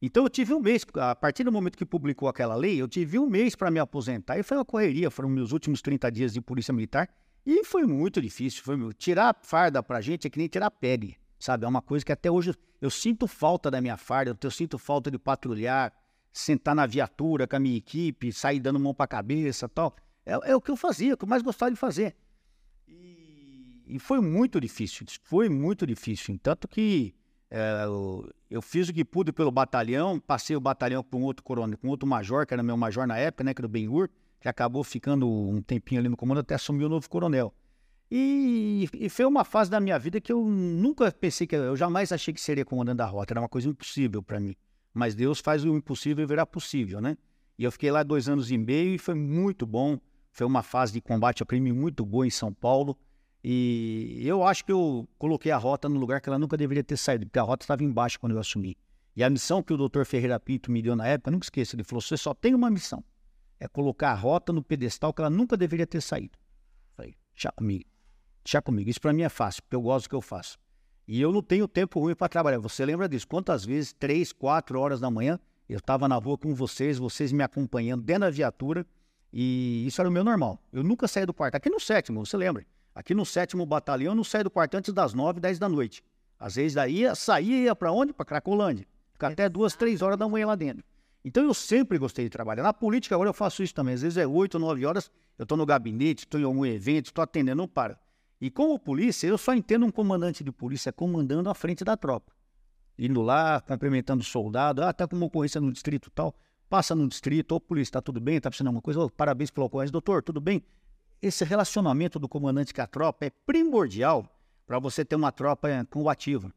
Então eu tive um mês, a partir do momento que publicou aquela lei, eu tive um mês para me aposentar. E foi uma correria, foram meus últimos 30 dias de polícia militar. E foi muito difícil. Foi, tirar farda pra gente é que nem tirar pele, sabe? É uma coisa que até hoje eu sinto falta da minha farda, eu sinto falta de patrulhar, sentar na viatura com a minha equipe, sair dando mão pra cabeça tal. É, é o que eu fazia, o que eu mais gostava de fazer. E, foi muito difícil, foi muito difícil. Tanto que eu, eu, fiz o que pude pelo batalhão, passei o batalhão com outro coronel, com outro major, que era meu major na época, né, que era o Ben-Hur que acabou ficando um tempinho ali no comando até assumir o novo coronel. E, e, foi uma fase da minha vida que eu nunca pensei que eu jamais achei que seria comandante da rota, era uma coisa impossível para mim. Mas Deus faz o impossível virar possível, né? E eu fiquei lá dois anos e meio e foi muito bom. Foi uma fase de combate a crime muito boa em São Paulo. E eu acho que eu coloquei a rota no lugar que ela nunca deveria ter saído, porque a rota estava embaixo quando eu assumi. E a missão que o doutor Ferreira Pinto me deu na época, nunca esqueça, ele falou: você só tem uma missão é colocar a rota no pedestal que ela nunca deveria ter saído. Falei, deixa comigo. Deixa comigo. Isso para mim é fácil, porque eu gosto do que eu faço. E eu não tenho tempo ruim para trabalhar. Você lembra disso? Quantas vezes, três, quatro horas da manhã, eu estava na rua com vocês, vocês me acompanhando dentro da viatura, E isso era o meu normal. Eu nunca saía do quarto. Aqui no sétimo, você lembra? Aqui no sétimo batalhão, eu não saía do quarto antes das nove, dez da noite. Às vezes daí saía e ia para onde? Para Cracolândia. Ficar até duas, três horas da manhã lá dentro. Então eu sempre gostei de trabalhar. Na política agora eu faço isso também. Às vezes é oito, nove horas, eu estou no gabinete, estou em algum evento, estou atendendo, não para. E como polícia, eu só entendo um comandante de polícia comandando à frente da tropa. Indo lá, cumprimentando o soldado, ah, tá com uma ocorrência no distrito tal passa no distrito, ô polícia, tá tudo bem? Tá precisando de alguma coisa? Ô, parabéns pela ocorrência, doutor, tudo bem? Esse relacionamento do comandante com a tropa é primordial para você ter uma tropa eh, combativa.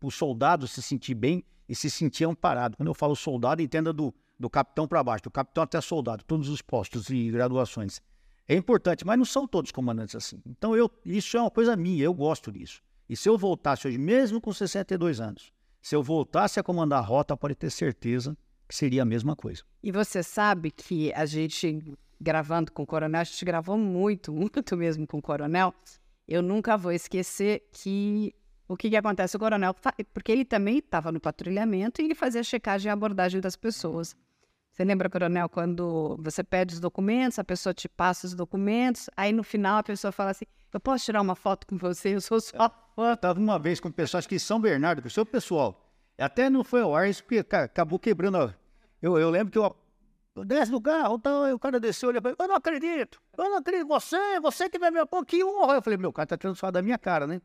O soldado se sentir bem e se sentir amparado. Quando eu falo soldado, entenda do, do capitão para baixo, do capitão até soldado, todos os postos e graduações. É importante, mas não são todos comandantes assim. Então, eu, isso é uma coisa minha, eu gosto disso. E se eu voltasse hoje, mesmo com 62 anos, se eu voltasse a comandar a rota, pode ter certeza que seria a mesma coisa. E você sabe que a gente, gravando com o Coronel, a gente gravou muito, muito mesmo com o Coronel. Eu nunca vou esquecer que o que, que acontece? O Coronel, porque ele também estava no patrulhamento e ele fazia checagem e abordagem das pessoas. Você lembra, Coronel, quando você pede os documentos, a pessoa te passa os documentos, aí no final a pessoa fala assim: Eu posso tirar uma foto com você? Eu sou só. Estava uma vez com pessoas que em São Bernardo, que o seu pessoal até não foi ao ar, isso porque acabou quebrando. Eu, eu lembro que eu desce do carro, então, o cara desceu, olha pra mim, eu não acredito, eu não acredito, você, você que vai me pôr, que honra. Eu falei, meu, cara tá tirando só da minha cara, né?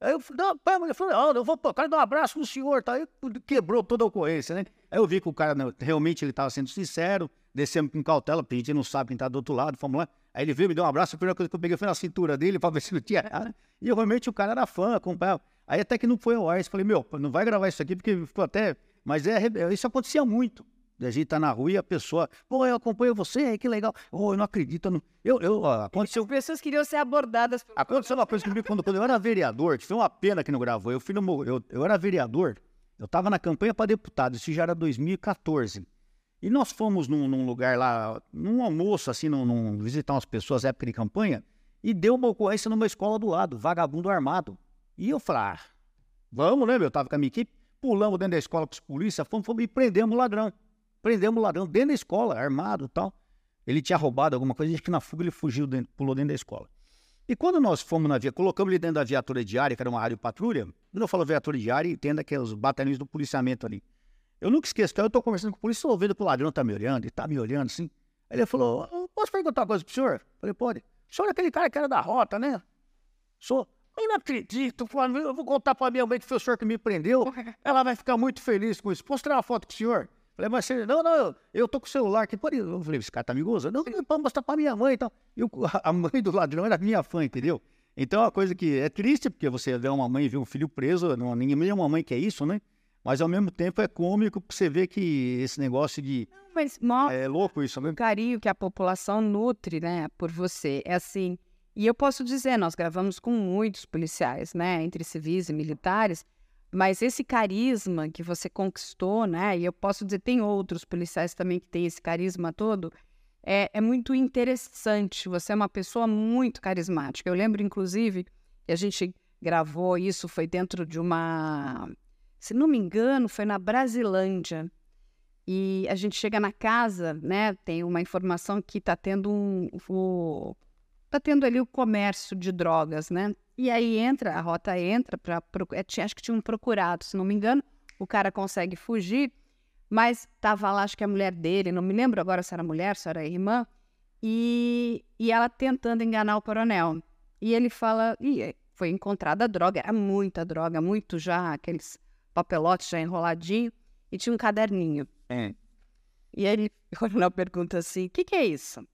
Aí eu falei, não, eu falei, oh, eu vou, cara, dar um abraço no senhor, tá? Aí quebrou toda a ocorrência, né? Aí eu vi que o cara, né, realmente, ele tava sendo sincero, descemos com cautela, porque a gente não sabe quem tá do outro lado, fomos lá. Aí ele veio, me deu um abraço, a primeira coisa que eu peguei foi na cintura dele, pra ver se não tinha nada. E realmente o cara era fã, acompanhava. Aí até que não foi ao ar, eu falei, meu, não vai gravar isso aqui, porque ficou até. Mas é, isso acontecia muito. A gente tá na rua e a pessoa, pô, eu acompanho você, que legal. Oh, eu não acredito. Eu, não... eu, eu aconteceu. As pessoas queriam ser abordadas. Pelo... Aconteceu uma coisa comigo quando, quando eu era vereador, foi uma pena que não gravou. Eu, fui no, eu, eu era vereador, eu tava na campanha para deputado, isso já era 2014. E nós fomos num, num lugar lá, num almoço, assim, num, num, visitar umas pessoas época de campanha, e deu uma ocorrência numa escola do lado, vagabundo armado. E eu falei, ah, vamos, né, meu? Eu tava com a minha equipe, pulamos dentro da escola com os polícia, fomos, fomos e prendemos o ladrão. Prendemos o ladrão dentro da escola, armado e tal. Ele tinha roubado alguma coisa, acho que na fuga ele fugiu, dentro, pulou dentro da escola. E quando nós fomos na via, colocamos ele dentro da viatura diária, que era uma área de patrulha, quando eu falo viatura diária, entenda que é os batalhões do policiamento ali. Eu nunca esqueço, que eu tô conversando com o polícia, ouvindo que o ladrão tá me olhando, e tá me olhando assim. Aí ele falou, posso perguntar uma coisa pro senhor? Eu falei, pode. O senhor é aquele cara que era da rota, né? Sou. Eu não acredito, eu vou contar pra minha mãe que foi o senhor que me prendeu. Ela vai ficar muito feliz com isso. Posso tirar uma foto com o senhor? Falei, mas você, não, não, eu, tô com o celular aqui. Pode... Eu falei, esse cara tá me gozando. Não, pode mostrar pra minha mãe e tal. E a mãe do ladrão era minha fã, entendeu? Então é uma coisa que é triste, porque você vê uma mãe e vê um filho preso, não, ninguém é uma mãe que é isso, né? Mas ao mesmo tempo é cômico porque você vê que esse negócio de. Não, mas é louco isso, né? O carinho que a população nutre, né, por você. É assim. E eu posso dizer, nós gravamos com muitos policiais, né, entre civis e militares, mas esse carisma que você conquistou, né, e eu posso dizer, tem outros policiais também que têm esse carisma todo, é, é muito interessante. Você é uma pessoa muito carismática. Eu lembro, inclusive, que a gente gravou isso, foi dentro de uma. Se não me engano, foi na Brasilândia. E a gente chega na casa, né? Tem uma informação que está tendo um. O, tá tendo ali o comércio de drogas, né? E aí entra, a rota entra para é, acho que tinha um procurado, se não me engano, o cara consegue fugir, mas tava lá, acho que a mulher dele, não me lembro agora se era mulher, se era irmã, e, e ela tentando enganar o coronel. E ele fala, e foi encontrada droga, era muita droga, muito já, aqueles papelotes já enroladinho, e tinha um caderninho. É. E aí o coronel pergunta assim, o que, que é isso?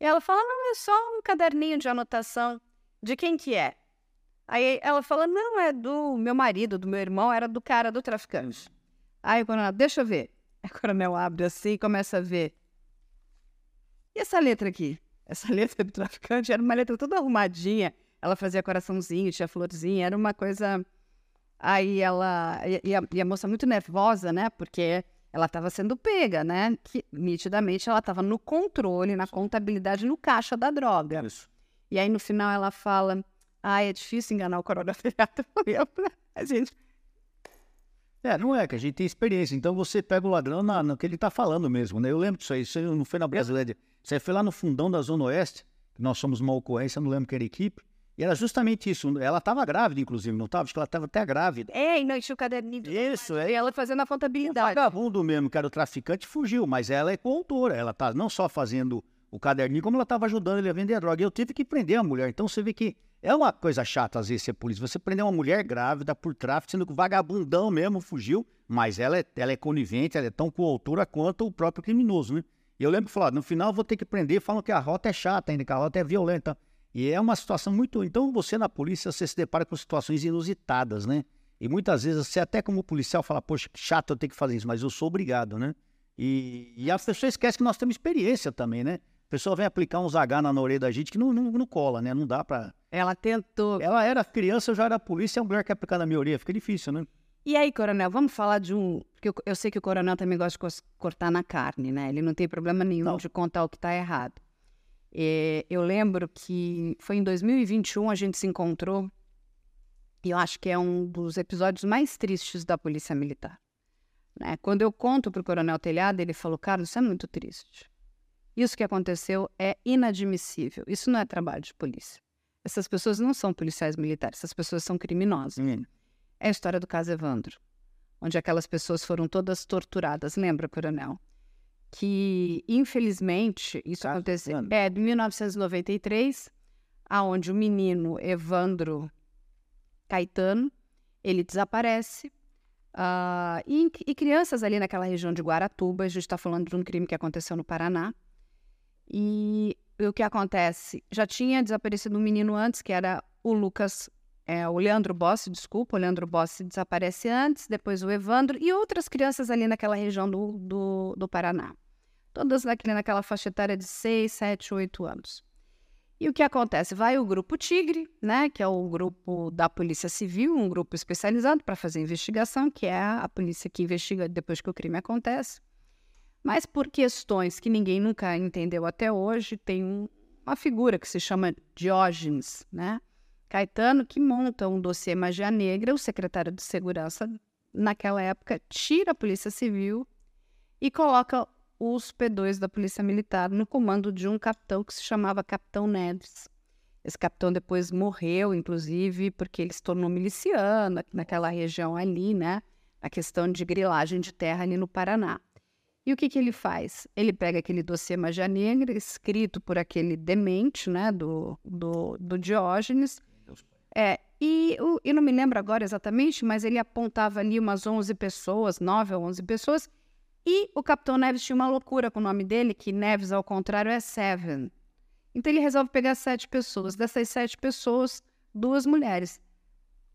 E ela fala, não, é só um caderninho de anotação. De quem que é? Aí ela fala, não, é do meu marido, do meu irmão, era do cara do traficante. Aí o coronel, deixa eu ver. Aí o coronel abre assim e começa a ver. E essa letra aqui? Essa letra do traficante era uma letra toda arrumadinha. Ela fazia coraçãozinho, tinha florzinha, era uma coisa... Aí ela... E a, e a moça muito nervosa, né? Porque ela estava sendo pega, né? Que nitidamente ela estava no controle, na contabilidade, no caixa da droga. Isso. E aí no final ela fala: Ah, é difícil enganar o coronel a gente. É, não é, que a gente tem experiência. Então você pega o ladrão na, no que ele está falando mesmo, né? Eu lembro disso aí, isso não foi na Brasilândia. Você foi lá no fundão da Zona Oeste, que nós somos uma ocorrência, não lembro que era equipe, e era justamente isso. Ela estava grávida, inclusive, não estava? Acho que ela estava até grávida. É, e não encheu o caderninho. Isso, é. E ela fazendo a O contabilidade. vagabundo mesmo, que era o traficante, fugiu, mas ela é coautora. Ela tá não só fazendo o caderninho, como ela estava ajudando ele a vender a droga. E eu tive que prender a mulher. Então você vê que é uma coisa chata, às vezes, ser polícia. Você prender uma mulher grávida por tráfico, sendo que o vagabundão mesmo fugiu, mas ela é, ela é conivente, ela é tão coautora quanto o próprio criminoso, né? E eu lembro que falaram, no final eu vou ter que prender, falam que a rota é chata ainda, que a rota é violenta. E é uma situação muito. Então, você na polícia, você se depara com situações inusitadas, né? E muitas vezes você, até como policial, fala, poxa, que chato eu ter que fazer isso, mas eu sou obrigado, né? E, e a pessoa esquece que nós temos experiência também, né? A pessoa vem aplicar uns H na orelha da gente que não, não, não cola, né? Não dá pra. Ela tentou. Ela era criança, eu já era polícia, e a mulher quer aplicar na minha orelha. Fica difícil, né? E aí, coronel, vamos falar de um. Porque eu, eu sei que o coronel também gosta de cortar na carne, né? Ele não tem problema nenhum Não. de contar o que está errado. É, eu lembro que foi em 2021 a gente se encontrou, e eu acho que é um dos episódios mais tristes da Polícia Militar. né? Quando eu conto para o coronel Telhado, ele falou: Carlos, isso é muito triste. Isso que aconteceu é inadmissível. Isso não é trabalho de polícia. Essas pessoas não são policiais militares, essas pessoas são criminosas é a história do caso Evandro, onde aquelas pessoas foram todas torturadas. Lembra, coronel? Que, infelizmente, isso Caso aconteceu. Evandro. É, de 1993, aonde o menino Evandro Caetano, ele desaparece. ah, e, e crianças ali naquela região de Guaratuba, a gente está falando de um crime que aconteceu no Paraná. E o que acontece? Já tinha desaparecido um menino antes, que era o Lucas é, o Leandro Bossi, desculpa, o Leandro Bossi desaparece antes, depois o Evandro e outras crianças ali naquela região do, do, do Paraná. Todas naquela faixa etária de 6, 7, 8 anos. E o que acontece? Vai o grupo Tigre, né, que é o grupo da Polícia Civil, um grupo especializado para fazer investigação, que é a polícia que investiga depois que o crime acontece. Mas por questões que ninguém nunca entendeu até hoje, tem um- uma figura que se chama Diógenes, né? Caetano, que monta um dossiê Magia Negra, o secretário de Segurança, naquela época, tira a Polícia Civil e coloca os P2 da Polícia Militar no comando de um capitão que se chamava Capitão Neves. Esse capitão depois morreu, inclusive, porque ele se tornou miliciano naquela região ali, né? A questão de grilagem de terra ali no Paraná. E o que, que ele faz? Ele pega aquele dossiê Magia Negra, escrito por aquele demente, né, do, do, do Diógenes, é, e eu não me lembro agora exatamente, mas ele apontava ali umas 11 pessoas, 9 ou 11 pessoas, e o Capitão Neves tinha uma loucura com o nome dele, que Neves, ao contrário, é Seven. Então ele resolve pegar sete pessoas. Dessas sete pessoas, duas mulheres.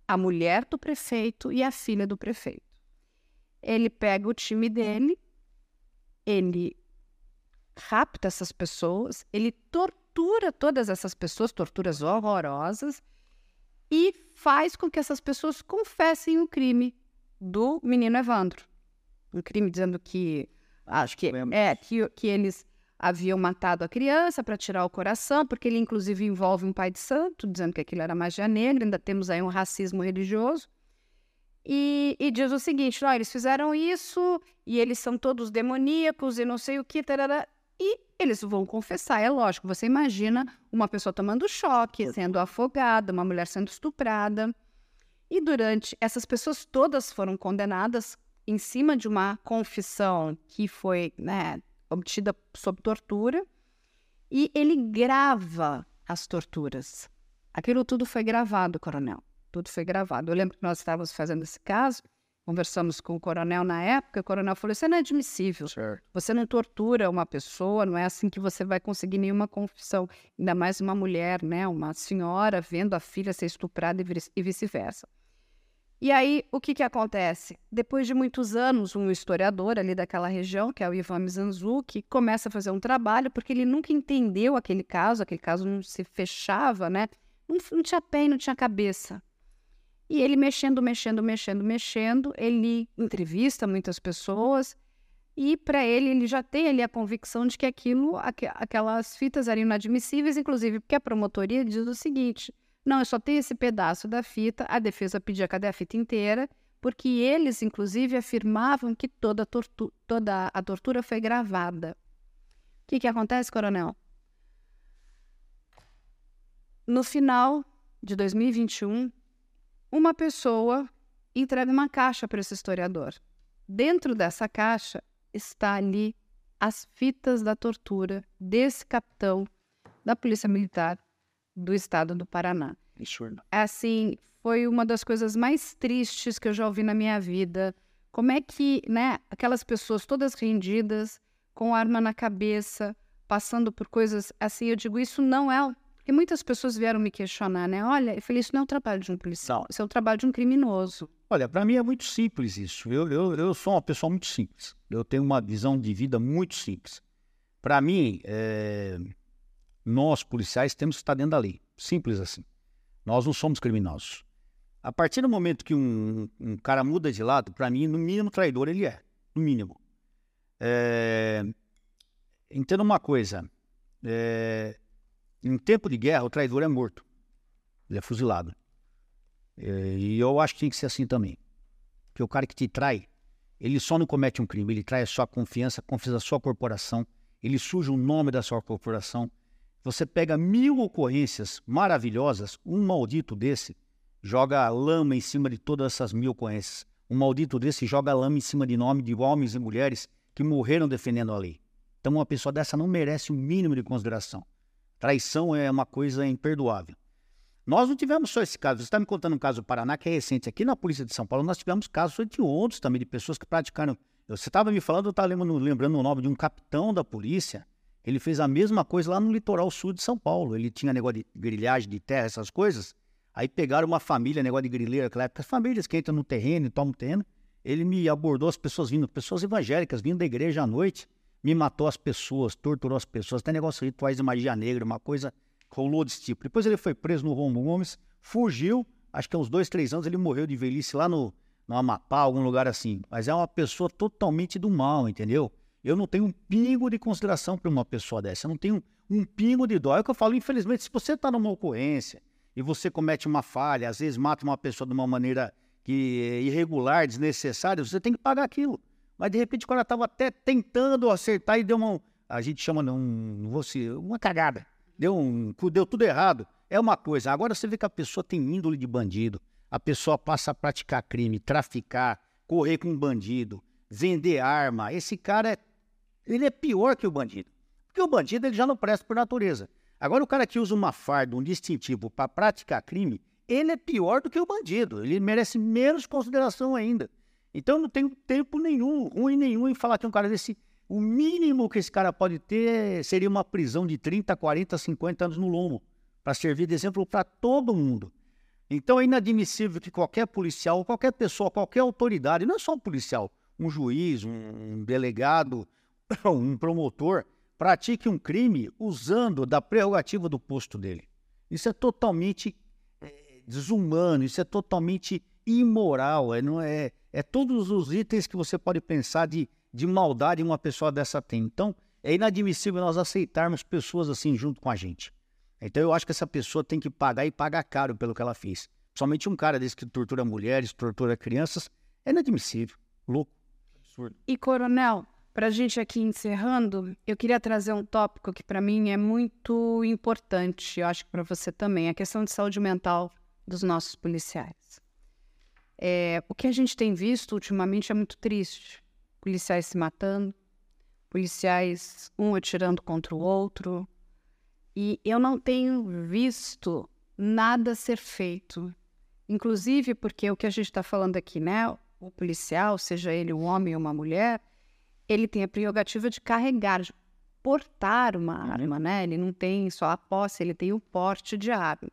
A mulher do prefeito e a filha do prefeito. Ele pega o time dele, ele rapta essas pessoas, ele tortura todas essas pessoas, torturas horrorosas, e faz com que essas pessoas confessem o crime do menino Evandro. Um crime dizendo que acho que é que, que eles haviam matado a criança para tirar o coração, porque ele inclusive envolve um pai de santo, dizendo que aquilo era magia negra, ainda temos aí um racismo religioso. E, e diz o seguinte: não, eles fizeram isso e eles são todos demoníacos e não sei o que, tarará. E eles vão confessar, é lógico. Você imagina uma pessoa tomando choque, sendo afogada, uma mulher sendo estuprada. E durante essas pessoas todas foram condenadas em cima de uma confissão que foi né, obtida sob tortura. E ele grava as torturas. Aquilo tudo foi gravado, coronel. Tudo foi gravado. Eu lembro que nós estávamos fazendo esse caso, conversamos com o coronel na época, o coronel falou: Isso é inadmissível. Certo. Você não tortura uma pessoa, não é assim que você vai conseguir nenhuma confissão. Ainda mais uma mulher, né? Uma senhora vendo a filha ser estuprada e vice-versa. E aí, o que, que acontece? Depois de muitos anos, um historiador ali daquela região, que é o Ivan Mizanzuki, começa a fazer um trabalho, porque ele nunca entendeu aquele caso, aquele caso não se fechava, né? Não, não tinha pé não tinha cabeça. E ele mexendo, mexendo, mexendo, mexendo, ele entrevista muitas pessoas, e para ele, ele já tem ali a convicção de que aquilo, aque- aquelas fitas eram inadmissíveis, inclusive porque a promotoria diz o seguinte: não, eu só tenho esse pedaço da fita, a defesa pedia cadê a fita inteira, porque eles, inclusive, afirmavam que toda, a tortu- toda a tortura foi gravada. que, que acontece, coronel? No final de 2021, uma pessoa entrega uma caixa para esse historiador. Dentro dessa caixa está ali as fitas da tortura desse capitão da Polícia Militar do estado do Paraná. Absurdo. Assim, foi uma das coisas mais tristes que eu já ouvi na minha vida. Como é que, né, aquelas pessoas todas rendidas, com arma na cabeça, passando por coisas assim, eu digo, isso não é. Porque muitas pessoas vieram me questionar, né? Olha, eu falei, isso não é o trabalho de um policial, isso é o trabalho de um criminoso. Olha, para mim é muito simples isso. Eu, eu, eu sou uma pessoa muito simples. Eu tenho uma visão de vida muito simples. Para mim, é... nós policiais temos que estar dentro da lei. Simples assim. Nós não somos criminosos. A partir do momento que um, um cara muda de lado, para mim, no mínimo traidor ele é. No mínimo. É... Entenda uma coisa. É... Em tempo de guerra, o traidor é morto. Ele é fuzilado. É, e eu acho que tem que ser assim também. Porque o cara que te trai, ele só não comete um crime, ele trai a sua confiança, confia a sua corporação, ele suja o nome da sua corporação. Você pega mil ocorrências maravilhosas, um maldito desse joga lama em cima de todas essas mil ocorrências. Um maldito desse joga lama em cima de nome de homens e mulheres que morreram defendendo a lei. Então uma pessoa dessa não merece o mínimo de consideração. Traição é uma coisa imperdoável. Nós não tivemos só esse caso. Você está me contando um caso do Paraná que é recente. Aqui na Polícia de São Paulo nós tivemos casos de outros também, de pessoas que praticaram. Você estava me falando, eu estava lembrando, lembrando o nome de um capitão da polícia. Ele fez a mesma coisa lá no litoral sul de São Paulo. Ele tinha negócio de grilhagem de terra, essas coisas. Aí pegaram uma família, negócio de grileira, naquela época, as famílias que entram no terreno e tomam terreno. Ele me abordou as pessoas vindo, pessoas evangélicas vindo da igreja à noite, me matou as pessoas, torturou as pessoas, até negócio rituais de magia negra, uma coisa rolou desse tipo. Depois ele foi preso no Romulo Gomes, fugiu, acho que há uns dois, três anos ele morreu de velhice lá no, no Amapá, algum lugar assim. Mas é uma pessoa totalmente do mal, entendeu? Eu não tenho um pingo de consideração para uma pessoa dessa. Eu não tenho um pingo de dó. É o que eu falo, infelizmente, se você está numa ocorrência e você comete uma falha, às vezes mata uma pessoa de uma maneira que é irregular, desnecessária, você tem que pagar aquilo. Mas de repente, quando ela estava até tentando acertar e deu uma. A gente chama, não, não vou se, uma cagada deu, um, deu tudo errado, é uma coisa. Agora você vê que a pessoa tem índole de bandido, a pessoa passa a praticar crime, traficar, correr com um bandido, vender arma. Esse cara é, ele é pior que o bandido. Porque o bandido ele já não presta por natureza. Agora o cara que usa uma farda, um distintivo para praticar crime, ele é pior do que o bandido. Ele merece menos consideração ainda. Então não tenho tempo nenhum, ruim nenhum em falar que um cara desse o mínimo que esse cara pode ter seria uma prisão de 30, 40, 50 anos no lombo, para servir de exemplo para todo mundo. Então é inadmissível que qualquer policial, qualquer pessoa, qualquer autoridade, não é só um policial, um juiz, um delegado, um promotor, pratique um crime usando da prerrogativa do posto dele. Isso é totalmente é, desumano, isso é totalmente imoral, é, não é, é todos os itens que você pode pensar de de maldade uma pessoa dessa tem. Então, é inadmissível nós aceitarmos pessoas assim junto com a gente. Então, eu acho que essa pessoa tem que pagar e pagar caro pelo que ela fez. Somente um cara desse que tortura mulheres, tortura crianças, é inadmissível. Louco. Absurdo. E, coronel, para a gente aqui encerrando, eu queria trazer um tópico que para mim é muito importante, eu acho que para você também, a questão de saúde mental dos nossos policiais. É, o que a gente tem visto ultimamente é muito triste policiais se matando, policiais um atirando contra o outro. E eu não tenho visto nada ser feito. Inclusive porque o que a gente está falando aqui, né? O policial, seja ele um homem ou uma mulher, ele tem a prerrogativa de carregar, de portar uma uhum. arma, né? Ele não tem só a posse, ele tem o porte de arma.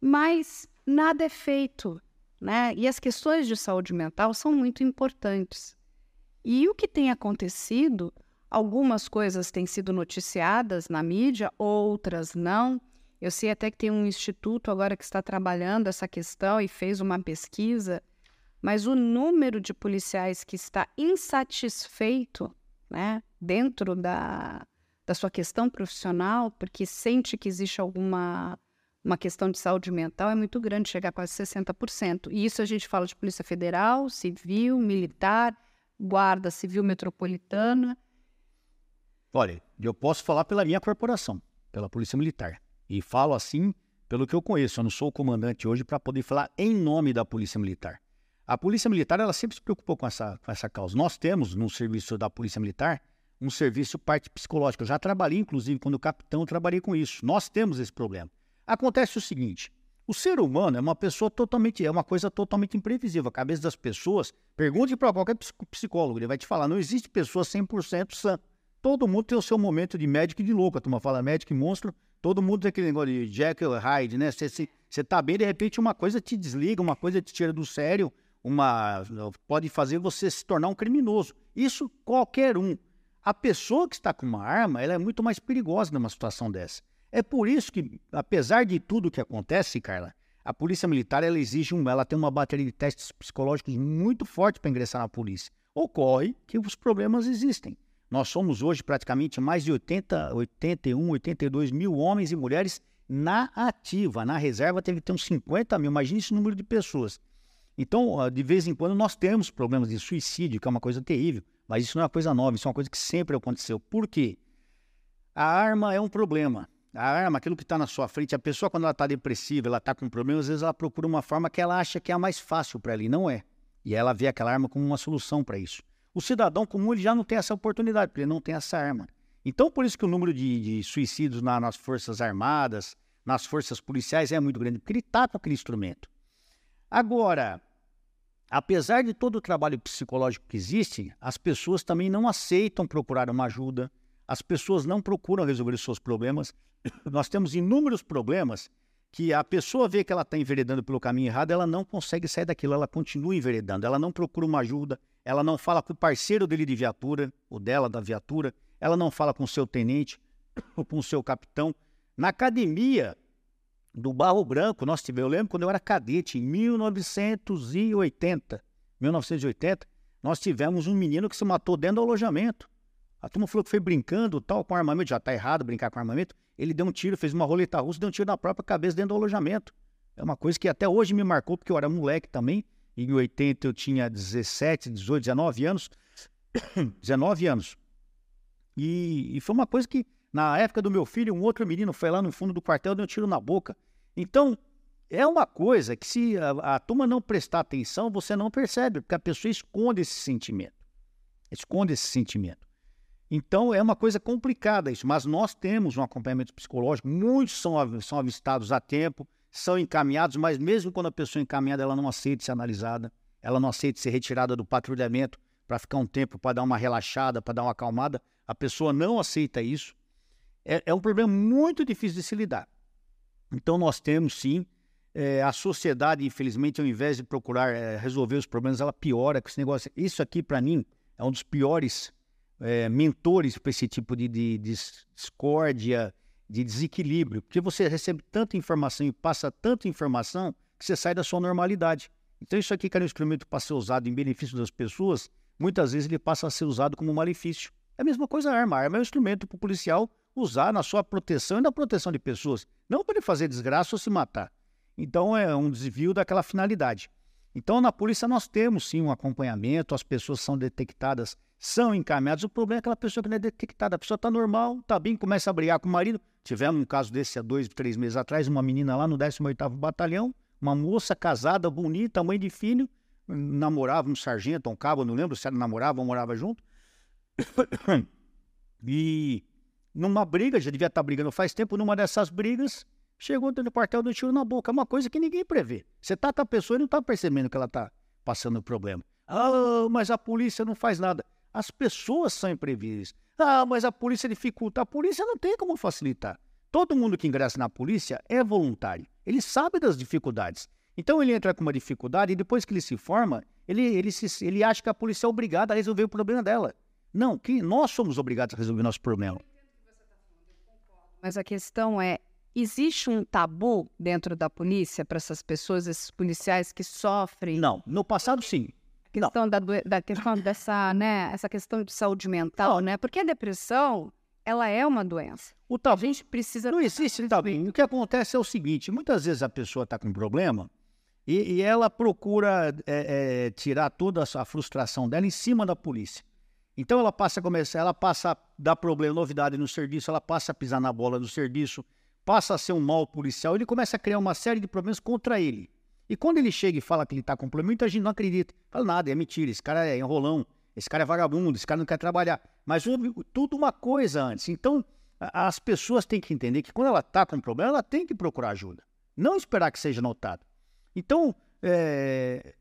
Mas nada é feito, né? E as questões de saúde mental são muito importantes. E o que tem acontecido, algumas coisas têm sido noticiadas na mídia, outras não. Eu sei até que tem um instituto agora que está trabalhando essa questão e fez uma pesquisa, mas o número de policiais que está insatisfeito né, dentro da, da sua questão profissional, porque sente que existe alguma uma questão de saúde mental, é muito grande, chega a quase 60%. E isso a gente fala de Polícia Federal, Civil, Militar Guarda Civil Metropolitana. Olha, eu posso falar pela minha corporação, pela Polícia Militar. E falo assim pelo que eu conheço. Eu não sou o comandante hoje para poder falar em nome da Polícia Militar. A Polícia Militar ela sempre se preocupou com essa, com essa causa. Nós temos no serviço da Polícia Militar um serviço parte psicológica. Eu já trabalhei, inclusive, quando capitão, eu trabalhei com isso. Nós temos esse problema. Acontece o seguinte: o ser humano é uma pessoa totalmente, é uma coisa totalmente imprevisível. A cabeça das pessoas, pergunte para qualquer psicólogo, ele vai te falar, não existe pessoa 100% sã. Todo mundo tem o seu momento de médico e de louco. A turma fala médico e monstro, todo mundo tem aquele negócio de Jekyll Hyde, né? Você tá bem, de repente uma coisa te desliga, uma coisa te tira do sério, uma pode fazer você se tornar um criminoso. Isso qualquer um. A pessoa que está com uma arma, ela é muito mais perigosa numa situação dessa. É por isso que, apesar de tudo que acontece, Carla, a polícia militar ela exige um, ela tem uma bateria de testes psicológicos muito forte para ingressar na polícia. Ocorre que os problemas existem. Nós somos hoje praticamente mais de 80, 81, 82 mil homens e mulheres na ativa. Na reserva teve que ter uns 50 mil. Imagine esse número de pessoas. Então, de vez em quando, nós temos problemas de suicídio, que é uma coisa terrível. Mas isso não é uma coisa nova, isso é uma coisa que sempre aconteceu. Por quê? A arma é um problema. A arma, aquilo que está na sua frente, a pessoa, quando ela está depressiva, ela está com problema, às vezes ela procura uma forma que ela acha que é a mais fácil para ela, e não é. E ela vê aquela arma como uma solução para isso. O cidadão comum ele já não tem essa oportunidade, porque ele não tem essa arma. Então, por isso que o número de, de suicídios na, nas Forças Armadas, nas Forças Policiais é muito grande, porque ele está com aquele instrumento. Agora, apesar de todo o trabalho psicológico que existe, as pessoas também não aceitam procurar uma ajuda, as pessoas não procuram resolver os seus problemas. Nós temos inúmeros problemas que a pessoa vê que ela está enveredando pelo caminho errado, ela não consegue sair daquilo, ela continua enveredando, ela não procura uma ajuda, ela não fala com o parceiro dele de viatura, o dela da viatura, ela não fala com o seu tenente ou com o seu capitão. Na academia, do Barro Branco, nós tivemos, eu lembro quando eu era cadete, em 1980, 1980, nós tivemos um menino que se matou dentro do alojamento. A turma falou que foi brincando, tal, com armamento, já está errado brincar com armamento. Ele deu um tiro, fez uma roleta russa, deu um tiro na própria cabeça dentro do alojamento. É uma coisa que até hoje me marcou, porque eu era moleque também. Em 80 eu tinha 17, 18, 19 anos. 19 anos. E, e foi uma coisa que, na época do meu filho, um outro menino foi lá no fundo do quartel, deu um tiro na boca. Então, é uma coisa que se a, a turma não prestar atenção, você não percebe, porque a pessoa esconde esse sentimento. Esconde esse sentimento. Então, é uma coisa complicada isso, mas nós temos um acompanhamento psicológico, muitos são, são avistados a tempo, são encaminhados, mas mesmo quando a pessoa é encaminhada, ela não aceita ser analisada, ela não aceita ser retirada do patrulhamento para ficar um tempo, para dar uma relaxada, para dar uma acalmada, a pessoa não aceita isso. É, é um problema muito difícil de se lidar. Então nós temos sim, é, a sociedade, infelizmente, ao invés de procurar é, resolver os problemas, ela piora com esse negócio. Isso aqui, para mim, é um dos piores é, mentores para esse tipo de, de, de discórdia, de desequilíbrio, porque você recebe tanta informação e passa tanta informação que você sai da sua normalidade. Então, isso aqui que era um instrumento para ser usado em benefício das pessoas, muitas vezes ele passa a ser usado como malefício. É a mesma coisa a arma. A arma é um instrumento para o policial usar na sua proteção e na proteção de pessoas, não para ele fazer desgraça ou se matar. Então é um desvio daquela finalidade. Então na polícia nós temos sim um acompanhamento, as pessoas são detectadas, são encaminhadas. O problema é aquela pessoa que não é detectada, a pessoa está normal, está bem, começa a brigar com o marido. Tivemos um caso desse há dois, três meses atrás, uma menina lá no 18º Batalhão, uma moça casada, bonita, mãe de filho, namorava um sargento, um cabo, não lembro se ela namorava ou morava junto. e numa briga, já devia estar brigando faz tempo, numa dessas brigas, chegou do quartel do tiro na boca. É uma coisa que ninguém prevê. Você tá com a pessoa e não está percebendo que ela está passando problema. Ah, mas a polícia não faz nada. As pessoas são imprevisíveis. Ah, mas a polícia dificulta. A polícia não tem como facilitar. Todo mundo que ingressa na polícia é voluntário. Ele sabe das dificuldades. Então ele entra com uma dificuldade e depois que ele se forma, ele, ele, se, ele acha que a polícia é obrigada a resolver o problema dela. Não, que nós somos obrigados a resolver nosso problema. Mas a questão é: existe um tabu dentro da polícia para essas pessoas, esses policiais que sofrem? Não, no passado sim. A questão da, da questão dessa, né, essa questão de saúde mental, não. né? Porque a depressão, ela é uma doença. O tabu, a gente precisa. Não existe tabu. O que acontece é o seguinte: muitas vezes a pessoa está com um problema e, e ela procura é, é, tirar toda a frustração dela em cima da polícia. Então ela passa a começar, ela passa a dar problema, novidade no serviço, ela passa a pisar na bola do serviço, passa a ser um mau policial, ele começa a criar uma série de problemas contra ele. E quando ele chega e fala que ele está com problema, muita gente não acredita. Fala nada, é mentira, esse cara é enrolão, esse cara é vagabundo, esse cara não quer trabalhar. Mas houve tudo uma coisa antes. Então, as pessoas têm que entender que quando ela está com problema, ela tem que procurar ajuda. Não esperar que seja notado. Então, é,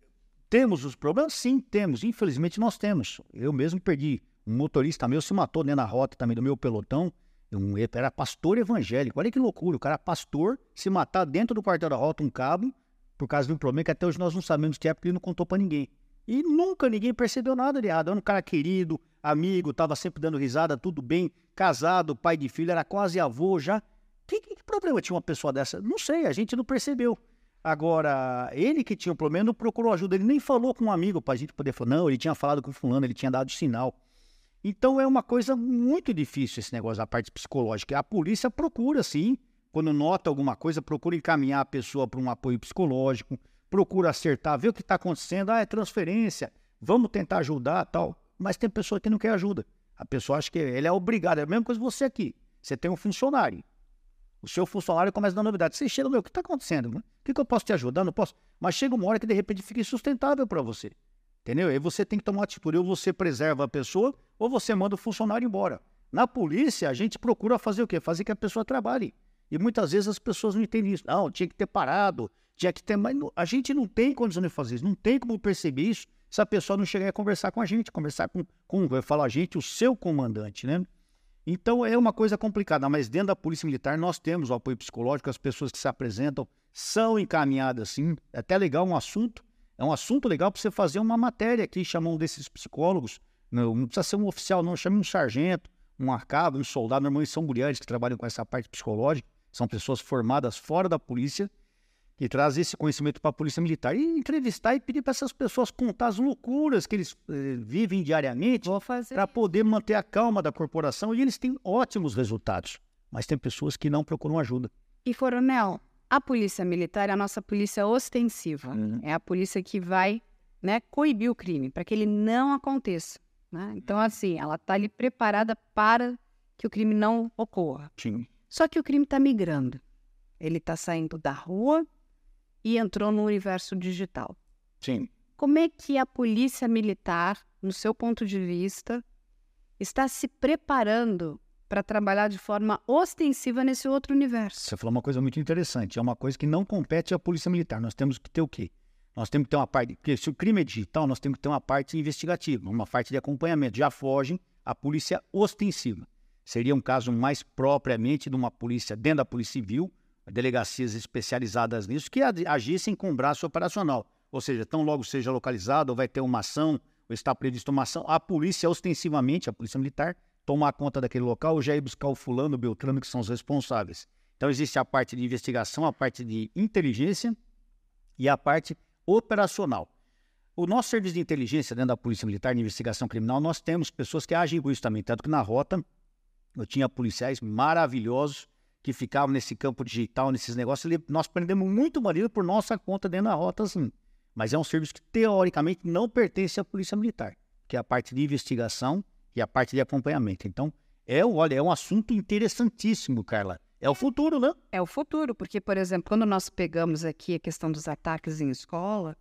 temos os problemas? Sim, temos. Infelizmente, nós temos. Eu mesmo perdi. Um motorista meu se matou né, na rota também do meu pelotão. Um, era pastor evangélico. Olha que loucura. O cara, pastor, se matar dentro do quartel da rota, um cabo, por causa de um problema que até hoje nós não sabemos que é, porque ele não contou para ninguém. E nunca ninguém percebeu nada de errado. Era um cara querido, amigo, estava sempre dando risada, tudo bem, casado, pai de filho, era quase avô já. Que, que, que, problema tinha uma pessoa dessa? Não sei, a gente não percebeu. Agora, ele que tinha um problema não procurou ajuda, ele nem falou com um amigo para a gente poder falar. Não, ele tinha falado com fulano, ele tinha dado sinal. Então é uma coisa muito difícil esse negócio da parte psicológica. A polícia procura, sim, quando nota alguma coisa, procura encaminhar a pessoa para um apoio psicológico, procura acertar, ver o que está acontecendo, ah, é transferência, vamos tentar ajudar tal. Mas tem pessoa que não quer ajuda. A pessoa acha que ele é obrigado, é a mesma coisa você aqui. Você tem um funcionário. O seu funcionário começa dar novidade. Você chega, meu, o que está acontecendo? O que, que eu posso te ajudar? Não posso. Mas chega uma hora que de repente fica insustentável para você. Entendeu? Aí você tem que tomar atitude. Ou você preserva a pessoa, ou você manda o funcionário embora. Na polícia, a gente procura fazer o quê? Fazer que a pessoa trabalhe. E muitas vezes as pessoas não entendem isso. Não, tinha que ter parado, tinha que ter. Mas a gente não tem condição de fazer isso, não tem como perceber isso se a pessoa não chegar a conversar com a gente, conversar com, com falo a gente, o seu comandante, né? Então é uma coisa complicada, mas dentro da Polícia Militar nós temos o apoio psicológico, as pessoas que se apresentam são encaminhadas, sim. É até legal um assunto, é um assunto legal para você fazer uma matéria aqui, chamam um desses psicólogos, não, não, precisa ser um oficial, não, chame um sargento, um arcado, um soldado, normalmente são mulheres que trabalham com essa parte psicológica, são pessoas formadas fora da polícia que traz esse conhecimento para a polícia militar e entrevistar e pedir para essas pessoas contar as loucuras que eles eh, vivem diariamente para poder manter a calma da corporação e eles têm ótimos resultados. Mas tem pessoas que não procuram ajuda. E coronel, a polícia militar é a nossa polícia ostensiva. Uhum. É a polícia que vai né, coibir o crime para que ele não aconteça. Né? Então, assim, ela está ali preparada para que o crime não ocorra. Sim. Só que o crime está migrando. Ele está saindo da rua e entrou no universo digital. Sim. Como é que a polícia militar, no seu ponto de vista, está se preparando para trabalhar de forma ostensiva nesse outro universo? Você falou uma coisa muito interessante. É uma coisa que não compete à polícia militar. Nós temos que ter o quê? Nós temos que ter uma parte. Porque se o crime é digital, nós temos que ter uma parte investigativa, uma parte de acompanhamento. Já fogem a polícia ostensiva. Seria um caso mais propriamente de uma polícia dentro da Polícia Civil, delegacias especializadas nisso, que agissem com braço operacional. Ou seja, tão logo seja localizado, ou vai ter uma ação, ou está prevista uma ação, a polícia ostensivamente, a polícia militar, tomar conta daquele local, ou já ir buscar o fulano, o beltrano, que são os responsáveis. Então existe a parte de investigação, a parte de inteligência e a parte operacional. O nosso serviço de inteligência dentro da Polícia Militar de Investigação Criminal, nós temos pessoas que agem com isso também. Tanto que na rota eu tinha policiais maravilhosos que ficavam nesse campo digital, nesses negócios, nós prendemos muito marido por nossa conta dentro da rota, assim. Mas é um serviço que, teoricamente, não pertence à Polícia Militar, que é a parte de investigação e a parte de acompanhamento. Então, é, olha, é um assunto interessantíssimo, Carla. É o futuro, né? É o futuro, porque, por exemplo, quando nós pegamos aqui a questão dos ataques em escola.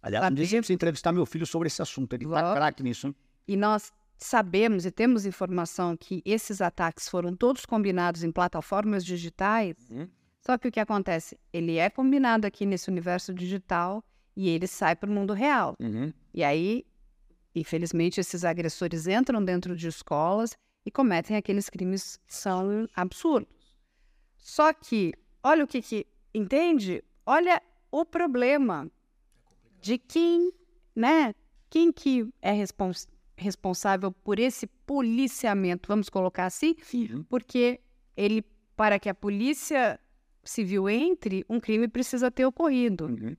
Aliás, sabemos... eu preciso entrevistar meu filho sobre esse assunto, ele está craque nisso. Hein? E nós sabemos e temos informação que esses ataques foram todos combinados em plataformas digitais. Uhum. Só que o que acontece? Ele é combinado aqui nesse universo digital e ele sai para o mundo real. Uhum. E aí, infelizmente, esses agressores entram dentro de escolas e cometem aqueles crimes que são absurdos. Só que, olha o que, que entende? Olha o problema de quem, né? Quem que é responsável responsável por esse policiamento, vamos colocar assim, Sim. porque ele, para que a polícia civil entre, um crime precisa ter ocorrido. Uhum.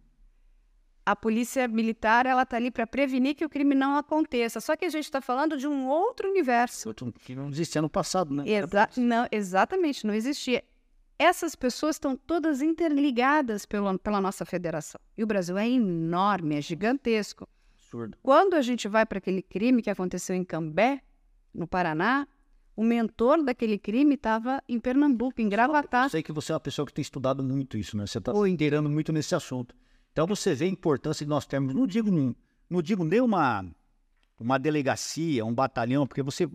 A polícia militar ela está ali para prevenir que o crime não aconteça. Só que a gente está falando de um outro universo. Que não existia no passado, né? Exa não, exatamente, não existia. Essas pessoas estão todas interligadas pelo, pela nossa federação. E o Brasil é enorme, é gigantesco. Absurdo. Quando a gente vai para aquele crime que aconteceu em Cambé, no Paraná, o mentor daquele crime estava em Pernambuco, em Gravatá. Eu sei que você é uma pessoa que tem estudado muito isso, né? Você está inteirando muito nesse assunto. Então você vê a importância de nós termos, não digo, não digo nem uma, uma delegacia, um batalhão, porque você,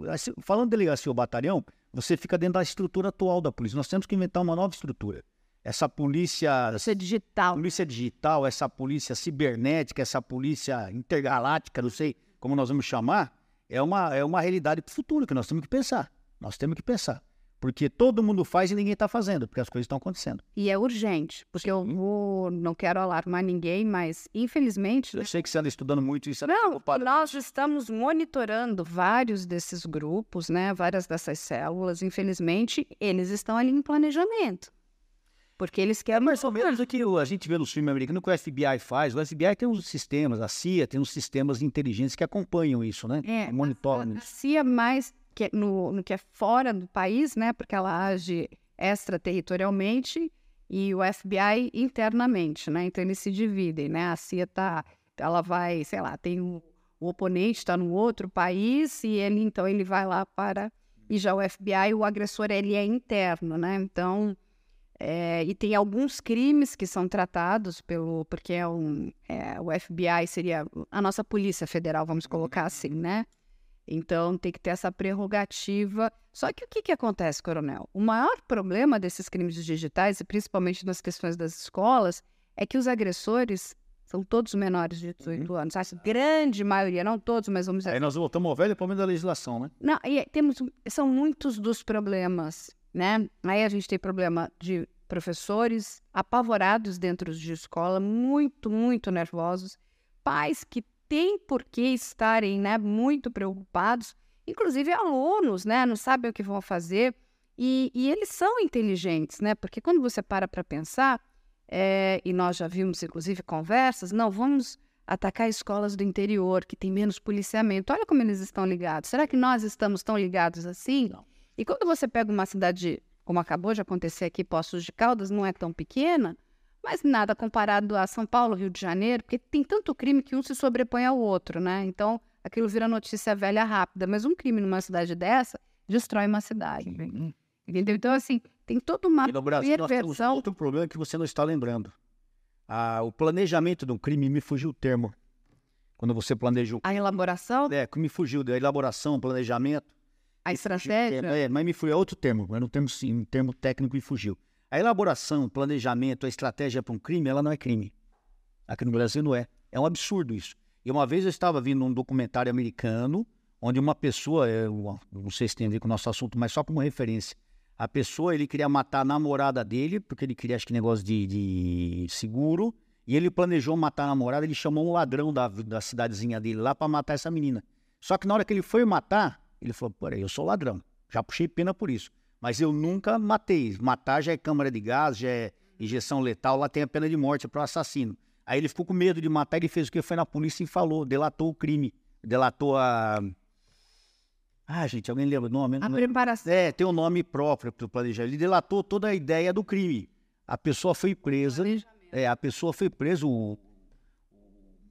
falando de delegacia ou batalhão, você fica dentro da estrutura atual da polícia. Nós temos que inventar uma nova estrutura. Essa polícia. Polícia digital. Polícia digital, essa polícia cibernética, essa polícia intergaláctica, não sei como nós vamos chamar, é uma, é uma realidade para o futuro que nós temos que pensar. Nós temos que pensar. Porque todo mundo faz e ninguém está fazendo, porque as coisas estão acontecendo. E é urgente, porque eu vou, não quero alarmar ninguém, mas infelizmente. Eu sei que você anda estudando muito isso. Não, nós estamos monitorando vários desses grupos, né? Várias dessas células. Infelizmente, eles estão ali em planejamento. Porque eles querem. É mais ou menos o que a gente vê nos filmes americanos, que o FBI faz. O FBI tem uns sistemas, a CIA tem uns sistemas inteligentes que acompanham isso, né? É, monitoram. A, a CIA mais que é no, no que é fora do país, né? Porque ela age extraterritorialmente e o FBI internamente, né? Então eles se dividem, né? A CIA tá, ela vai, sei lá, tem um, o oponente está no outro país e ele então ele vai lá para e já o FBI, o agressor ele é interno, né? Então é, e tem alguns crimes que são tratados pelo porque é um é, o FBI seria a nossa polícia federal, vamos colocar assim, né? Então, tem que ter essa prerrogativa. Só que o que, que acontece, coronel? O maior problema desses crimes digitais, e principalmente nas questões das escolas, é que os agressores são todos menores de 18 uhum. anos. A grande maioria, não todos, mas vamos dizer. Aí nós voltamos ao velho problema da legislação, né? Não, e temos, são muitos dos problemas, né? Aí a gente tem problema de professores apavorados dentro de escola, muito, muito nervosos, pais que tem por que estarem né, muito preocupados, inclusive alunos, né, não sabem o que vão fazer, e, e eles são inteligentes, né, porque quando você para para pensar, é, e nós já vimos inclusive conversas, não, vamos atacar escolas do interior, que tem menos policiamento, olha como eles estão ligados, será que nós estamos tão ligados assim? Não. E quando você pega uma cidade, como acabou de acontecer aqui, Poços de Caldas, não é tão pequena, mas nada comparado a São Paulo, Rio de Janeiro, porque tem tanto crime que um se sobrepõe ao outro, né? Então, aquilo vira notícia velha rápida. Mas um crime numa cidade dessa destrói uma cidade. Entendeu? Então, assim, tem toda uma e no Brasil, perversão. Nós temos outro problema que você não está lembrando. Ah, o planejamento de um crime me fugiu o termo. Quando você planeja o... A elaboração? É, que me fugiu da elaboração, planejamento. A estratégia? É, mas me fugiu, é outro termo, era um termo, sim, um termo técnico e fugiu. A elaboração, o planejamento, a estratégia para um crime, ela não é crime. Aqui no Brasil não é. É um absurdo isso. E uma vez eu estava vendo um documentário americano, onde uma pessoa, eu não sei se tem a ver com o nosso assunto, mas só como referência. A pessoa, ele queria matar a namorada dele, porque ele queria, acho que, negócio de, de seguro, e ele planejou matar a namorada, ele chamou um ladrão da, da cidadezinha dele lá para matar essa menina. Só que na hora que ele foi matar, ele falou: peraí, eu sou ladrão. Já puxei pena por isso. Mas eu nunca matei. Matar já é câmara de gás, já é injeção letal, lá tem a pena de morte para o assassino. Aí ele ficou com medo de matar, ele fez o que? Foi na polícia e falou, delatou o crime. Delatou a. Ah, gente, alguém lembra o nome? A preparação. É, tem um nome próprio para o planejamento. Ele delatou toda a ideia do crime. A pessoa foi presa. É, a pessoa foi presa, o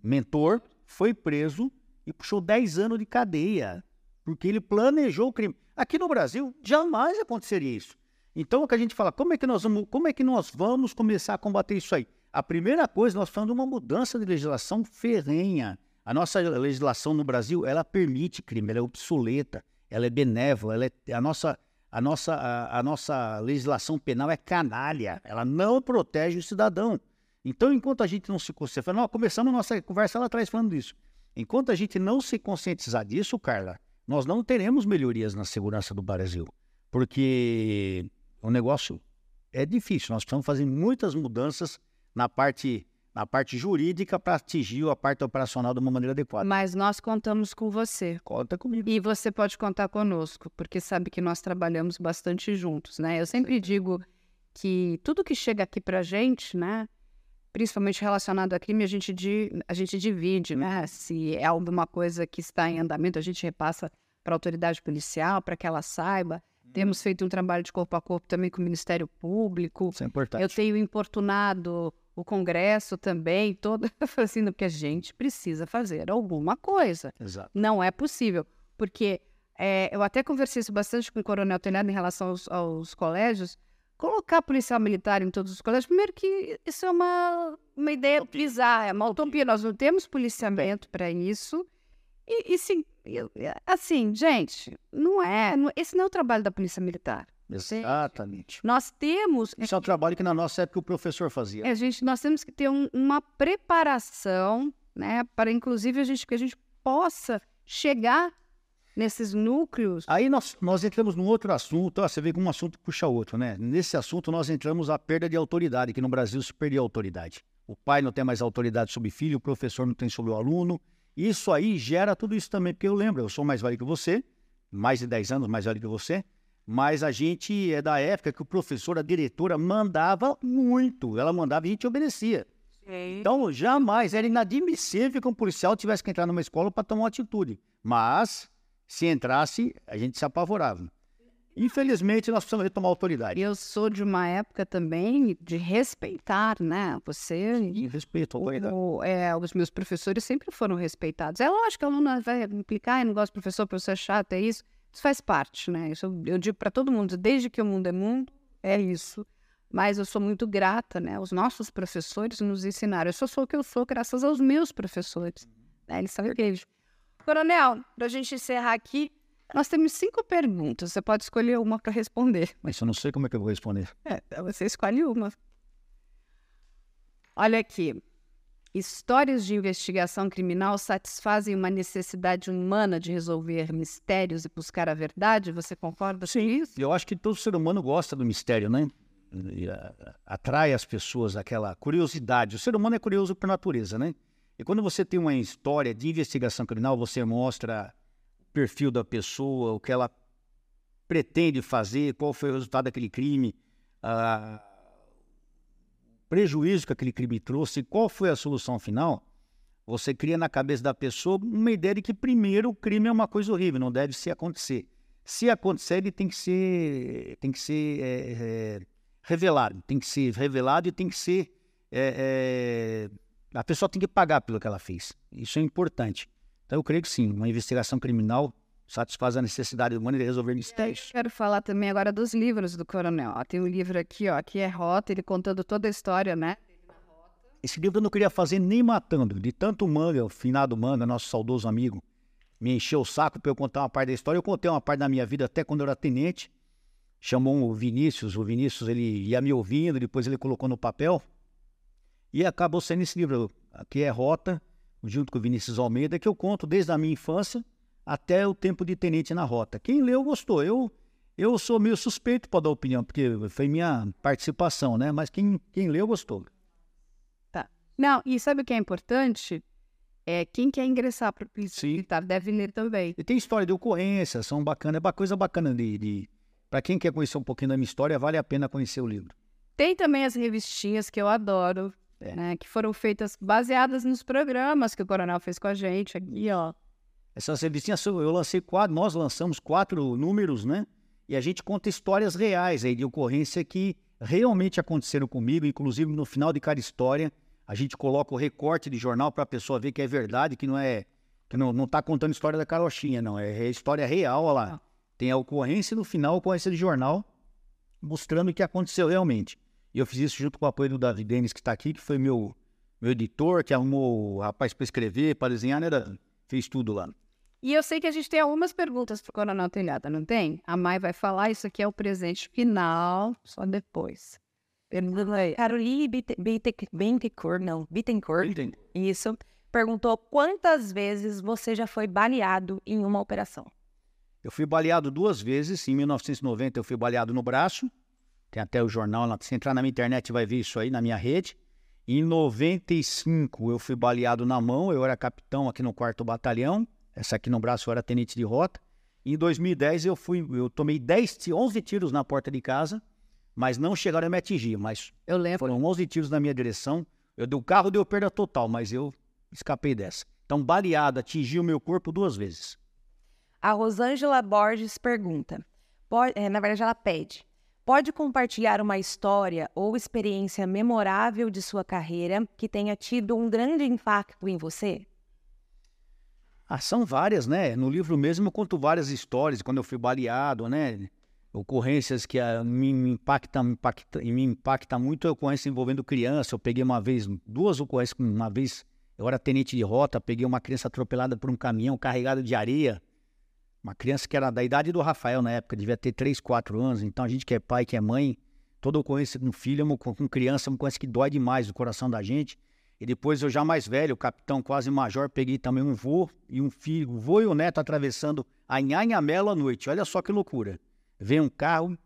mentor foi preso e puxou 10 anos de cadeia. Porque ele planejou o crime. Aqui no Brasil, jamais aconteceria isso. Então, o que a gente fala, como é que nós vamos, como é que nós vamos começar a combater isso aí? A primeira coisa, nós falamos de uma mudança de legislação ferrenha. A nossa legislação no Brasil, ela permite crime, ela é obsoleta, ela é benévola, ela é, a, nossa, a, nossa, a, a nossa legislação penal é canalha, ela não protege o cidadão. Então, enquanto a gente não se conscientizar, nós começamos nossa conversa lá atrás falando disso. Enquanto a gente não se conscientizar disso, Carla, nós não teremos melhorias na segurança do Brasil, porque o negócio é difícil. Nós precisamos fazer muitas mudanças na parte na parte jurídica para atingir a parte operacional de uma maneira adequada. Mas nós contamos com você. Conta comigo. E você pode contar conosco, porque sabe que nós trabalhamos bastante juntos, né? Eu sempre digo que tudo que chega aqui para a gente, né? Principalmente relacionado a crime, a gente, di, a gente divide, né? Se é alguma coisa que está em andamento, a gente repassa para a autoridade policial, para que ela saiba. Hum. Temos feito um trabalho de corpo a corpo também com o Ministério Público. Isso é importante. Eu tenho importunado o Congresso também, todo assim, porque a gente precisa fazer alguma coisa. Exato. Não é possível, porque é, eu até conversei isso bastante com o Coronel Telhado em relação aos, aos, colégios. Colocar policial militar em todos os colégios, primeiro que isso é uma, uma ideia bizarra, é uma utopia. Nós não temos policiamento para isso. E, e sim, assim, gente, não é, não, esse não é o trabalho da polícia militar. Exatamente. Nós temos. Isso é um trabalho que na nossa época o professor fazia. É, gente, nós temos que ter um, uma preparação, né, para inclusive a gente que a gente possa chegar nesses núcleos. Aí nós, nós entramos num outro assunto, ó, você vê que um assunto puxa outro, né? Nesse assunto nós entramos a perda de autoridade, que no Brasil se perdeu autoridade. O pai não tem mais autoridade sobre o filho, o professor não tem sobre o aluno. Isso aí gera tudo isso também, porque eu lembro, eu sou mais velho que você, mais de 10 anos mais velho que você, mas a gente é da época que o professor, a diretora, mandava muito. Ela mandava e a gente obedecia. Sim. Então, jamais era inadmissível que um policial tivesse que entrar numa escola para tomar uma atitude. Mas se entrasse, a gente se apavorava. Infelizmente, nós precisamos retomar a autoridade. Eu sou de uma época também de respeitar, né? Você. Sim, respeito a autoridade. O, é, os meus professores sempre foram respeitados. É lógico que a aluna vai implicar, eu não gosto de professor, professor é chato, é isso. Isso faz parte, né? Isso eu, eu digo para todo mundo, desde que o mundo é mundo, é isso. Mas eu sou muito grata, né? Os nossos professores nos ensinaram. Eu só sou o que eu sou graças aos meus professores. Né? Eles são incríveis. Coronel, para a gente encerrar aqui, nós temos cinco perguntas. Você pode escolher uma para responder. Mas eu não sei como é que eu vou responder. É, você escolhe uma. Olha aqui. Histórias de investigação criminal satisfazem uma necessidade humana de resolver mistérios e buscar a verdade? Você concorda Sim, com isso? Eu acho que todo ser humano gosta do mistério, né? E, a, atrai as pessoas aquela curiosidade. O ser humano é curioso por natureza, né? E quando você tem uma história de investigação criminal, você mostra o perfil da pessoa, o que ela pretende fazer, qual foi o resultado daquele crime, o prejuízo que aquele crime trouxe, qual foi a solução final. Você cria na cabeça da pessoa uma ideia de que, primeiro, o crime é uma coisa horrível, não deve se acontecer. Se acontecer, ele tem que ser, tem que ser é, é, revelado, tem que ser revelado e tem que ser é, a pessoa tem que pagar pelo que ela fez. Isso é importante. Então, eu creio que sim, uma investigação criminal satisfaz a necessidade humana de resolver mistérios. Quero falar também agora dos livros do Coronel. Ó, tem um livro aqui, ó, que é Rota, ele contando toda a história, né? Esse livro eu não queria fazer nem matando. De tanto manga, o finado manga, nosso saudoso amigo, me encheu o saco para eu contar uma parte da história. Eu contei uma parte da minha vida até quando eu era tenente. Chamou o Vinícius, o Vinícius ele ia me ouvindo, depois ele colocou no papel. E acabou sendo esse livro, que é Rota, junto com o Vinícius Almeida, que eu conto desde a minha infância até o tempo de tenente na rota. Quem leu gostou. Eu eu sou meio suspeito para dar opinião, porque foi minha participação, né? Mas quem, quem leu gostou. Tá. Não, e sabe o que é importante? É quem quer ingressar para o polícia militar deve ler também. E tem história de ocorrência, são bacanas, é coisa bacana de, de... Para quem quer conhecer um pouquinho da minha história, vale a pena conhecer o livro. Tem também as revistinhas que eu adoro, é. Né, que foram feitas baseadas nos programas que o Coronel fez com a gente aqui, ó. Essas revistinhas, eu lancei quatro, nós lançamos quatro números, né? E a gente conta histórias reais aí de ocorrência que realmente aconteceram comigo, inclusive no final de cada história, a gente coloca o recorte de jornal para a pessoa ver que é verdade, que não é que não, não tá contando história da carochinha, não, é, é história real, olha lá. Ah. Tem a ocorrência no final, a ocorrência de jornal, mostrando o que aconteceu realmente. E eu fiz isso junto com o apoio do Davi Denis, que está aqui, que foi meu, meu editor, que arrumou o rapaz para escrever, para desenhar, né? Fez tudo lá. E eu sei que a gente tem algumas perguntas para o Coronel Telhada, não tem? A Mai vai falar, isso aqui é o presente final, só depois. Pergunta aí. Caroline Bittencourt, não, Bittencourt, isso, perguntou quantas vezes você já foi baleado em uma operação? Eu fui baleado duas vezes. Em 1990 eu fui baleado no braço tem até o jornal, se entrar na minha internet vai ver isso aí na minha rede. Em 95 eu fui baleado na mão, eu era capitão aqui no 4 batalhão, essa aqui no braço eu era tenente de rota. Em 2010 eu fui, eu tomei 10, 11 tiros na porta de casa, mas não chegaram a me atingir, mas eu lembro. foram 11 tiros na minha direção. Eu o carro deu perda total, mas eu escapei dessa. Então baleada atingiu meu corpo duas vezes. A Rosângela Borges pergunta, é, na verdade ela pede, Pode compartilhar uma história ou experiência memorável de sua carreira que tenha tido um grande impacto em você? Ah, são várias, né? No livro mesmo eu conto várias histórias, quando eu fui baleado, né? Ocorrências que ah, me, me, impacta, me, impacta, me impacta muito a ocorrência envolvendo criança. Eu peguei uma vez, duas ocorrências, uma vez eu era tenente de rota, peguei uma criança atropelada por um caminhão carregado de areia. Uma criança que era da idade do Rafael na época, devia ter 3, 4 anos. Então a gente que é pai, que é mãe, toda ocorrência com filho, com, criança, uma coisa que dói demais o coração da gente. E depois eu já mais velho, capitão quase major, peguei também um vô e um filho, o vô e o neto atravessando a Nhanhamelo à noite. Olha só que loucura. Veio um carro,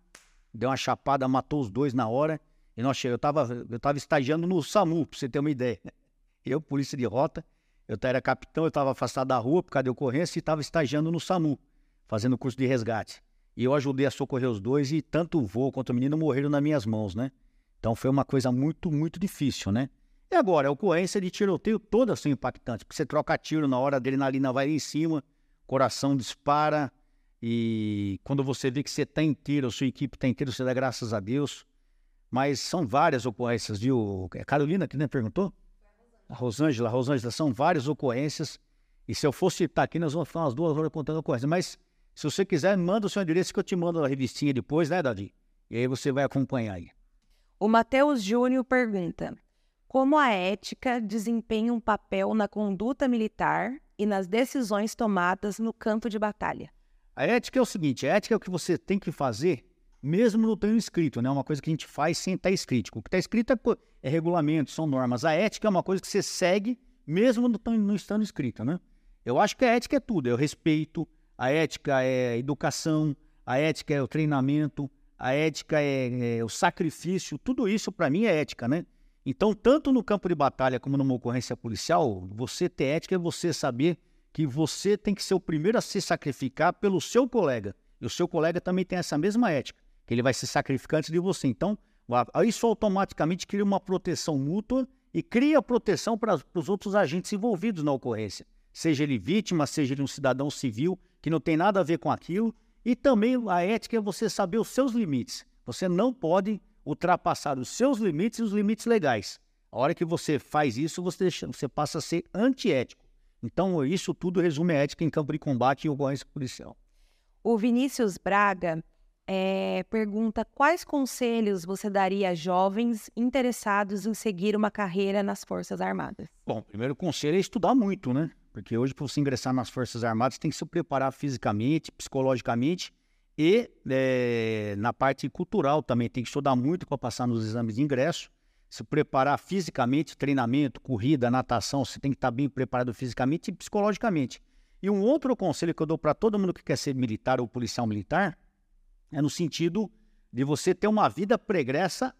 deu uma chapada, matou os dois na hora. E nós eu tava, eu tava estagiando no SAMU, pra você ter uma ideia. Eu, polícia de rota, eu era capitão, eu estava afastado da rua por causa de ocorrência e estava estagiando no SAMU, fazendo curso de resgate. E eu ajudei a socorrer os dois e tanto o vô quanto o menino morreram nas minhas mãos, né? Então foi uma coisa muito, muito difícil, né? E agora, a ocorrência de tiroteio todas são impactantes, porque você troca tiro na hora, a adrenalina vai em cima, coração dispara, e quando você vê que você está inteiro, a sua equipe está inteira, você dá graças a Deus. Mas são várias ocorrências, viu? É Carolina que né, perguntou? A Rosângela, a Rosângela, são várias ocorrências. E se eu fosse citar aqui, nós vamos ficar umas duas horas contando ocorrências. Mas se você quiser, manda o seu endereço que eu te mando a revistinha depois, né, Davi? E aí você vai acompanhar aí. O Matheus Júnior pergunta: como a ética desempenha um papel na conduta militar e nas decisões tomadas no campo de batalha? A ética é o seguinte: a ética é o que você tem que fazer, mesmo não tendo escrito, né? É uma coisa que a gente faz sem estar escrito. O que está escrito é, é regulamento, são normas. A ética é uma coisa que você segue, mesmo não estando escrita, né? Eu acho que a ética é tudo: é o respeito, a ética é a educação, a ética é o treinamento, a ética é, é o sacrifício. Tudo isso, para mim, é ética, né? Então, tanto no campo de batalha como numa ocorrência policial, você ter ética é você saber que você tem que ser o primeiro a se sacrificar pelo seu colega. E o seu colega também tem essa mesma ética, que ele vai se sacrificar antes de você. Então, isso automaticamente cria uma proteção mútua e cria proteção para os outros agentes envolvidos na ocorrência. Seja ele vítima, seja ele um cidadão civil, que não tem nada a ver com aquilo. E também a ética é você saber os seus limites. Você não pode ultrapassar os seus limites e os limites legais. A hora que você faz isso, você, deixa, você passa a ser antiético. Então, isso tudo resume a ética em campo de combate e ocorrência policial. O Vinícius Braga é, pergunta quais conselhos você daria a jovens interessados em seguir uma carreira nas Forças Armadas? Bom, primeiro conselho é estudar muito, né? Porque hoje, para você ingressar nas Forças Armadas, tem que se preparar fisicamente, psicologicamente e é, na parte cultural também, tem que estudar muito para passar nos exames de ingresso, se preparar fisicamente, treinamento, corrida, natação, você tem que estar bem preparado fisicamente e psicologicamente. E um outro conselho que eu dou para todo mundo que quer ser militar ou policial militar é no sentido de você ter uma vida pregressa,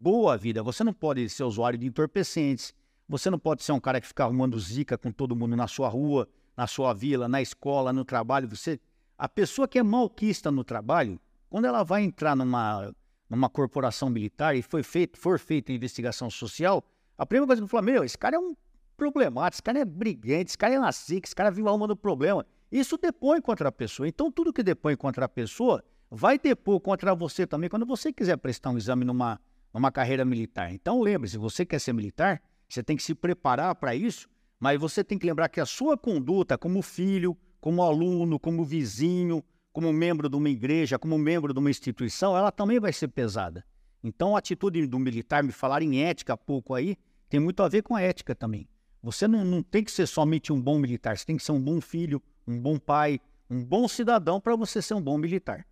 boa vida. Você não pode ser usuário de entorpecentes, você não pode ser um cara que fica arrumando zica com todo mundo na sua rua, na sua vila, na escola, no trabalho. Você a pessoa que é malquista no trabalho, quando ela vai entrar numa, numa corporação militar e foi feito, for feita investigação social, a primeira coisa que eu falo, meu, esse cara é um problemático, esse cara é brigante, esse cara é nacique, esse cara vive arrumando problema. Isso depõe contra a pessoa. Então, tudo que depõe contra a pessoa vai depor contra você também quando você quiser prestar um exame numa, numa carreira militar. Então, lembre-se, se você quer ser militar, você tem que se preparar para isso, mas você tem que lembrar que a sua conduta como filho, como aluno, como vizinho, como membro de uma igreja, como membro de uma instituição, ela também vai ser pesada. Então, a atitude do militar, me falar em ética há pouco aí, tem muito a ver com a ética também. Você não, não tem que ser somente um bom militar, você tem que ser um bom filho, um bom pai, um bom cidadão para você ser um bom militar.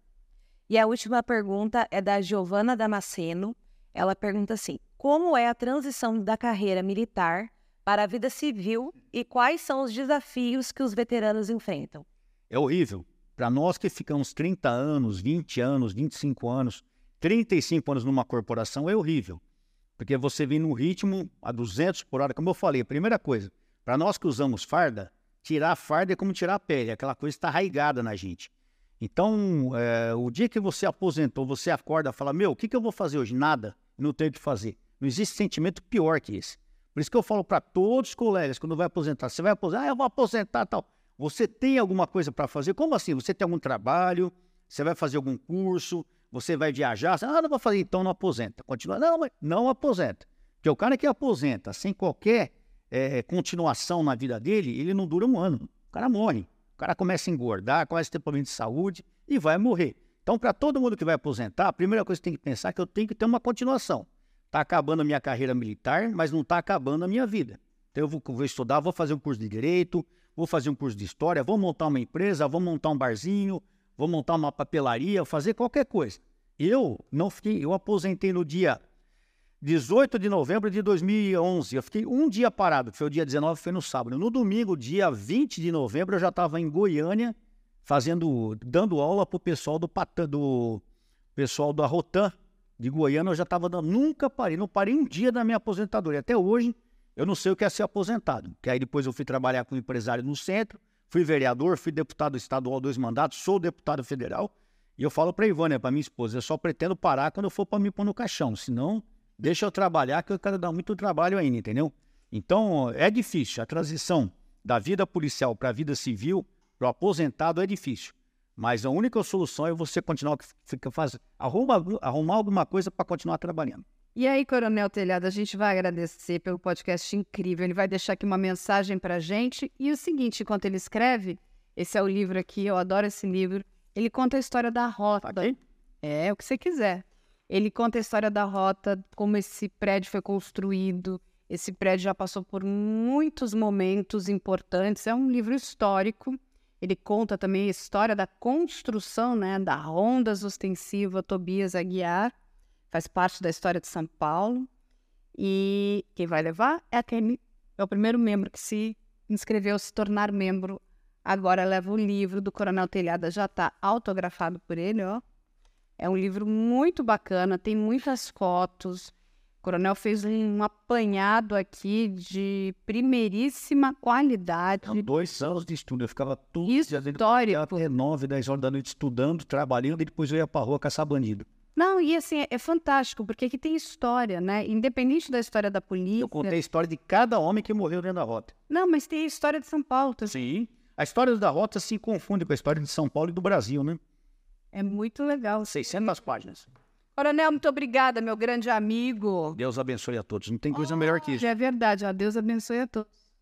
E a última pergunta é da Giovana Damasceno. Ela pergunta assim: como é a transição da carreira militar para a vida civil e quais são os desafios que os veteranos enfrentam? É horrível. Para nós que ficamos 30 anos, 20 anos, 25 anos, 35 anos numa corporação, é horrível. Porque você vem num ritmo a 200 por hora. Como eu falei, a primeira coisa, para nós que usamos farda, tirar a farda é como tirar a pele, aquela coisa está arraigada na gente. Então, é, o dia que você aposentou, você acorda e fala: Meu, o que, que eu vou fazer hoje? Nada, não tenho o que fazer. Não existe sentimento pior que esse. Por isso que eu falo para todos os colegas, quando vai aposentar, você vai aposentar, ah, eu vou aposentar tal. Você tem alguma coisa para fazer? Como assim? Você tem algum trabalho? Você vai fazer algum curso? você vai viajar, ah, não vou fazer, então não aposenta. Continua, não, mas não aposenta. Porque o cara que aposenta sem qualquer é, continuação na vida dele, ele não dura um ano. O cara morre. O cara começa a engordar, começa a ter problema de saúde e vai morrer. Então, para todo mundo que vai aposentar, a primeira coisa que tem que pensar é que eu tenho que ter uma continuação. Está acabando a minha carreira militar, mas não está acabando a minha vida. Então, eu vou, vou, estudar, vou fazer um curso de direito, vou fazer um curso de história, vou montar uma empresa, vou montar um barzinho, vou montar uma papelaria, fazer qualquer coisa. Eu não fiquei, eu aposentei no dia 18 de novembro de 2011. Eu fiquei um dia parado, que foi o dia 19, foi no sábado. No domingo, dia 20 de novembro, eu já estava em Goiânia, fazendo, dando aula para o pessoal do Patan, do pessoal da Rotan de Goiânia. Eu já estava dando, nunca parei, não parei um dia da minha aposentadoria. Até hoje, eu não sei o que é ser aposentado. Que aí depois eu fui trabalhar com empresário no centro, fui vereador, fui deputado estadual dois mandatos, sou deputado federal. E eu falo para Ivânia, para minha esposa, eu só pretendo parar quando eu for para me pôr no caixão, senão deixa eu trabalhar que eu quero dar muito trabalho ainda, entendeu? Então é difícil, a transição da vida policial para a vida civil para o aposentado é difícil. Mas a única solução é você continuar fica faz, arruma, arrumar alguma coisa para continuar trabalhando. E aí, Coronel Telhado, a gente vai agradecer pelo podcast incrível. Ele vai deixar aqui uma mensagem para a gente. E o seguinte, enquanto ele escreve, esse é o livro aqui, eu adoro esse livro. Ele conta a história da rota. Aqui? É, o que você quiser. Ele conta a história da rota, como esse prédio foi construído. Esse prédio já passou por muitos momentos importantes. É um livro histórico ele conta também a história da construção né, da Rondas Ostensiva Tobias Aguiar, faz parte da história de São Paulo. E quem vai levar é aquele, é o primeiro membro que se inscreveu se tornar membro. Agora leva o livro do Coronel Telhada, já está autografado por ele, ó. É um livro muito bacana, tem muitas fotos, coronel fez um apanhado aqui de primeiríssima qualidade. São dois anos de estudo. Eu ficava tudo Histórico. até 9, 10 horas da noite estudando, trabalhando, e depois eu ia pra rua caçar bandido. Não, e assim, é, é fantástico, porque aqui tem história, né? Independente da história da polícia. Eu contei a história de cada homem que morreu dentro da rota. Não, mas tem a história de São Paulo também. Sim. A história da rota se confunde com a história de São Paulo e do Brasil, né? É muito legal. 600 páginas. Coronel, muito obrigada, meu grande amigo. Deus abençoe a todos. Não tem coisa oh, melhor que isso. É verdade, ó, Deus abençoe a todos.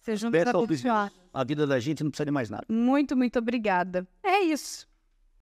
Sejam abençoados. A vida da gente não precisa de mais nada. Muito, muito obrigada. É isso.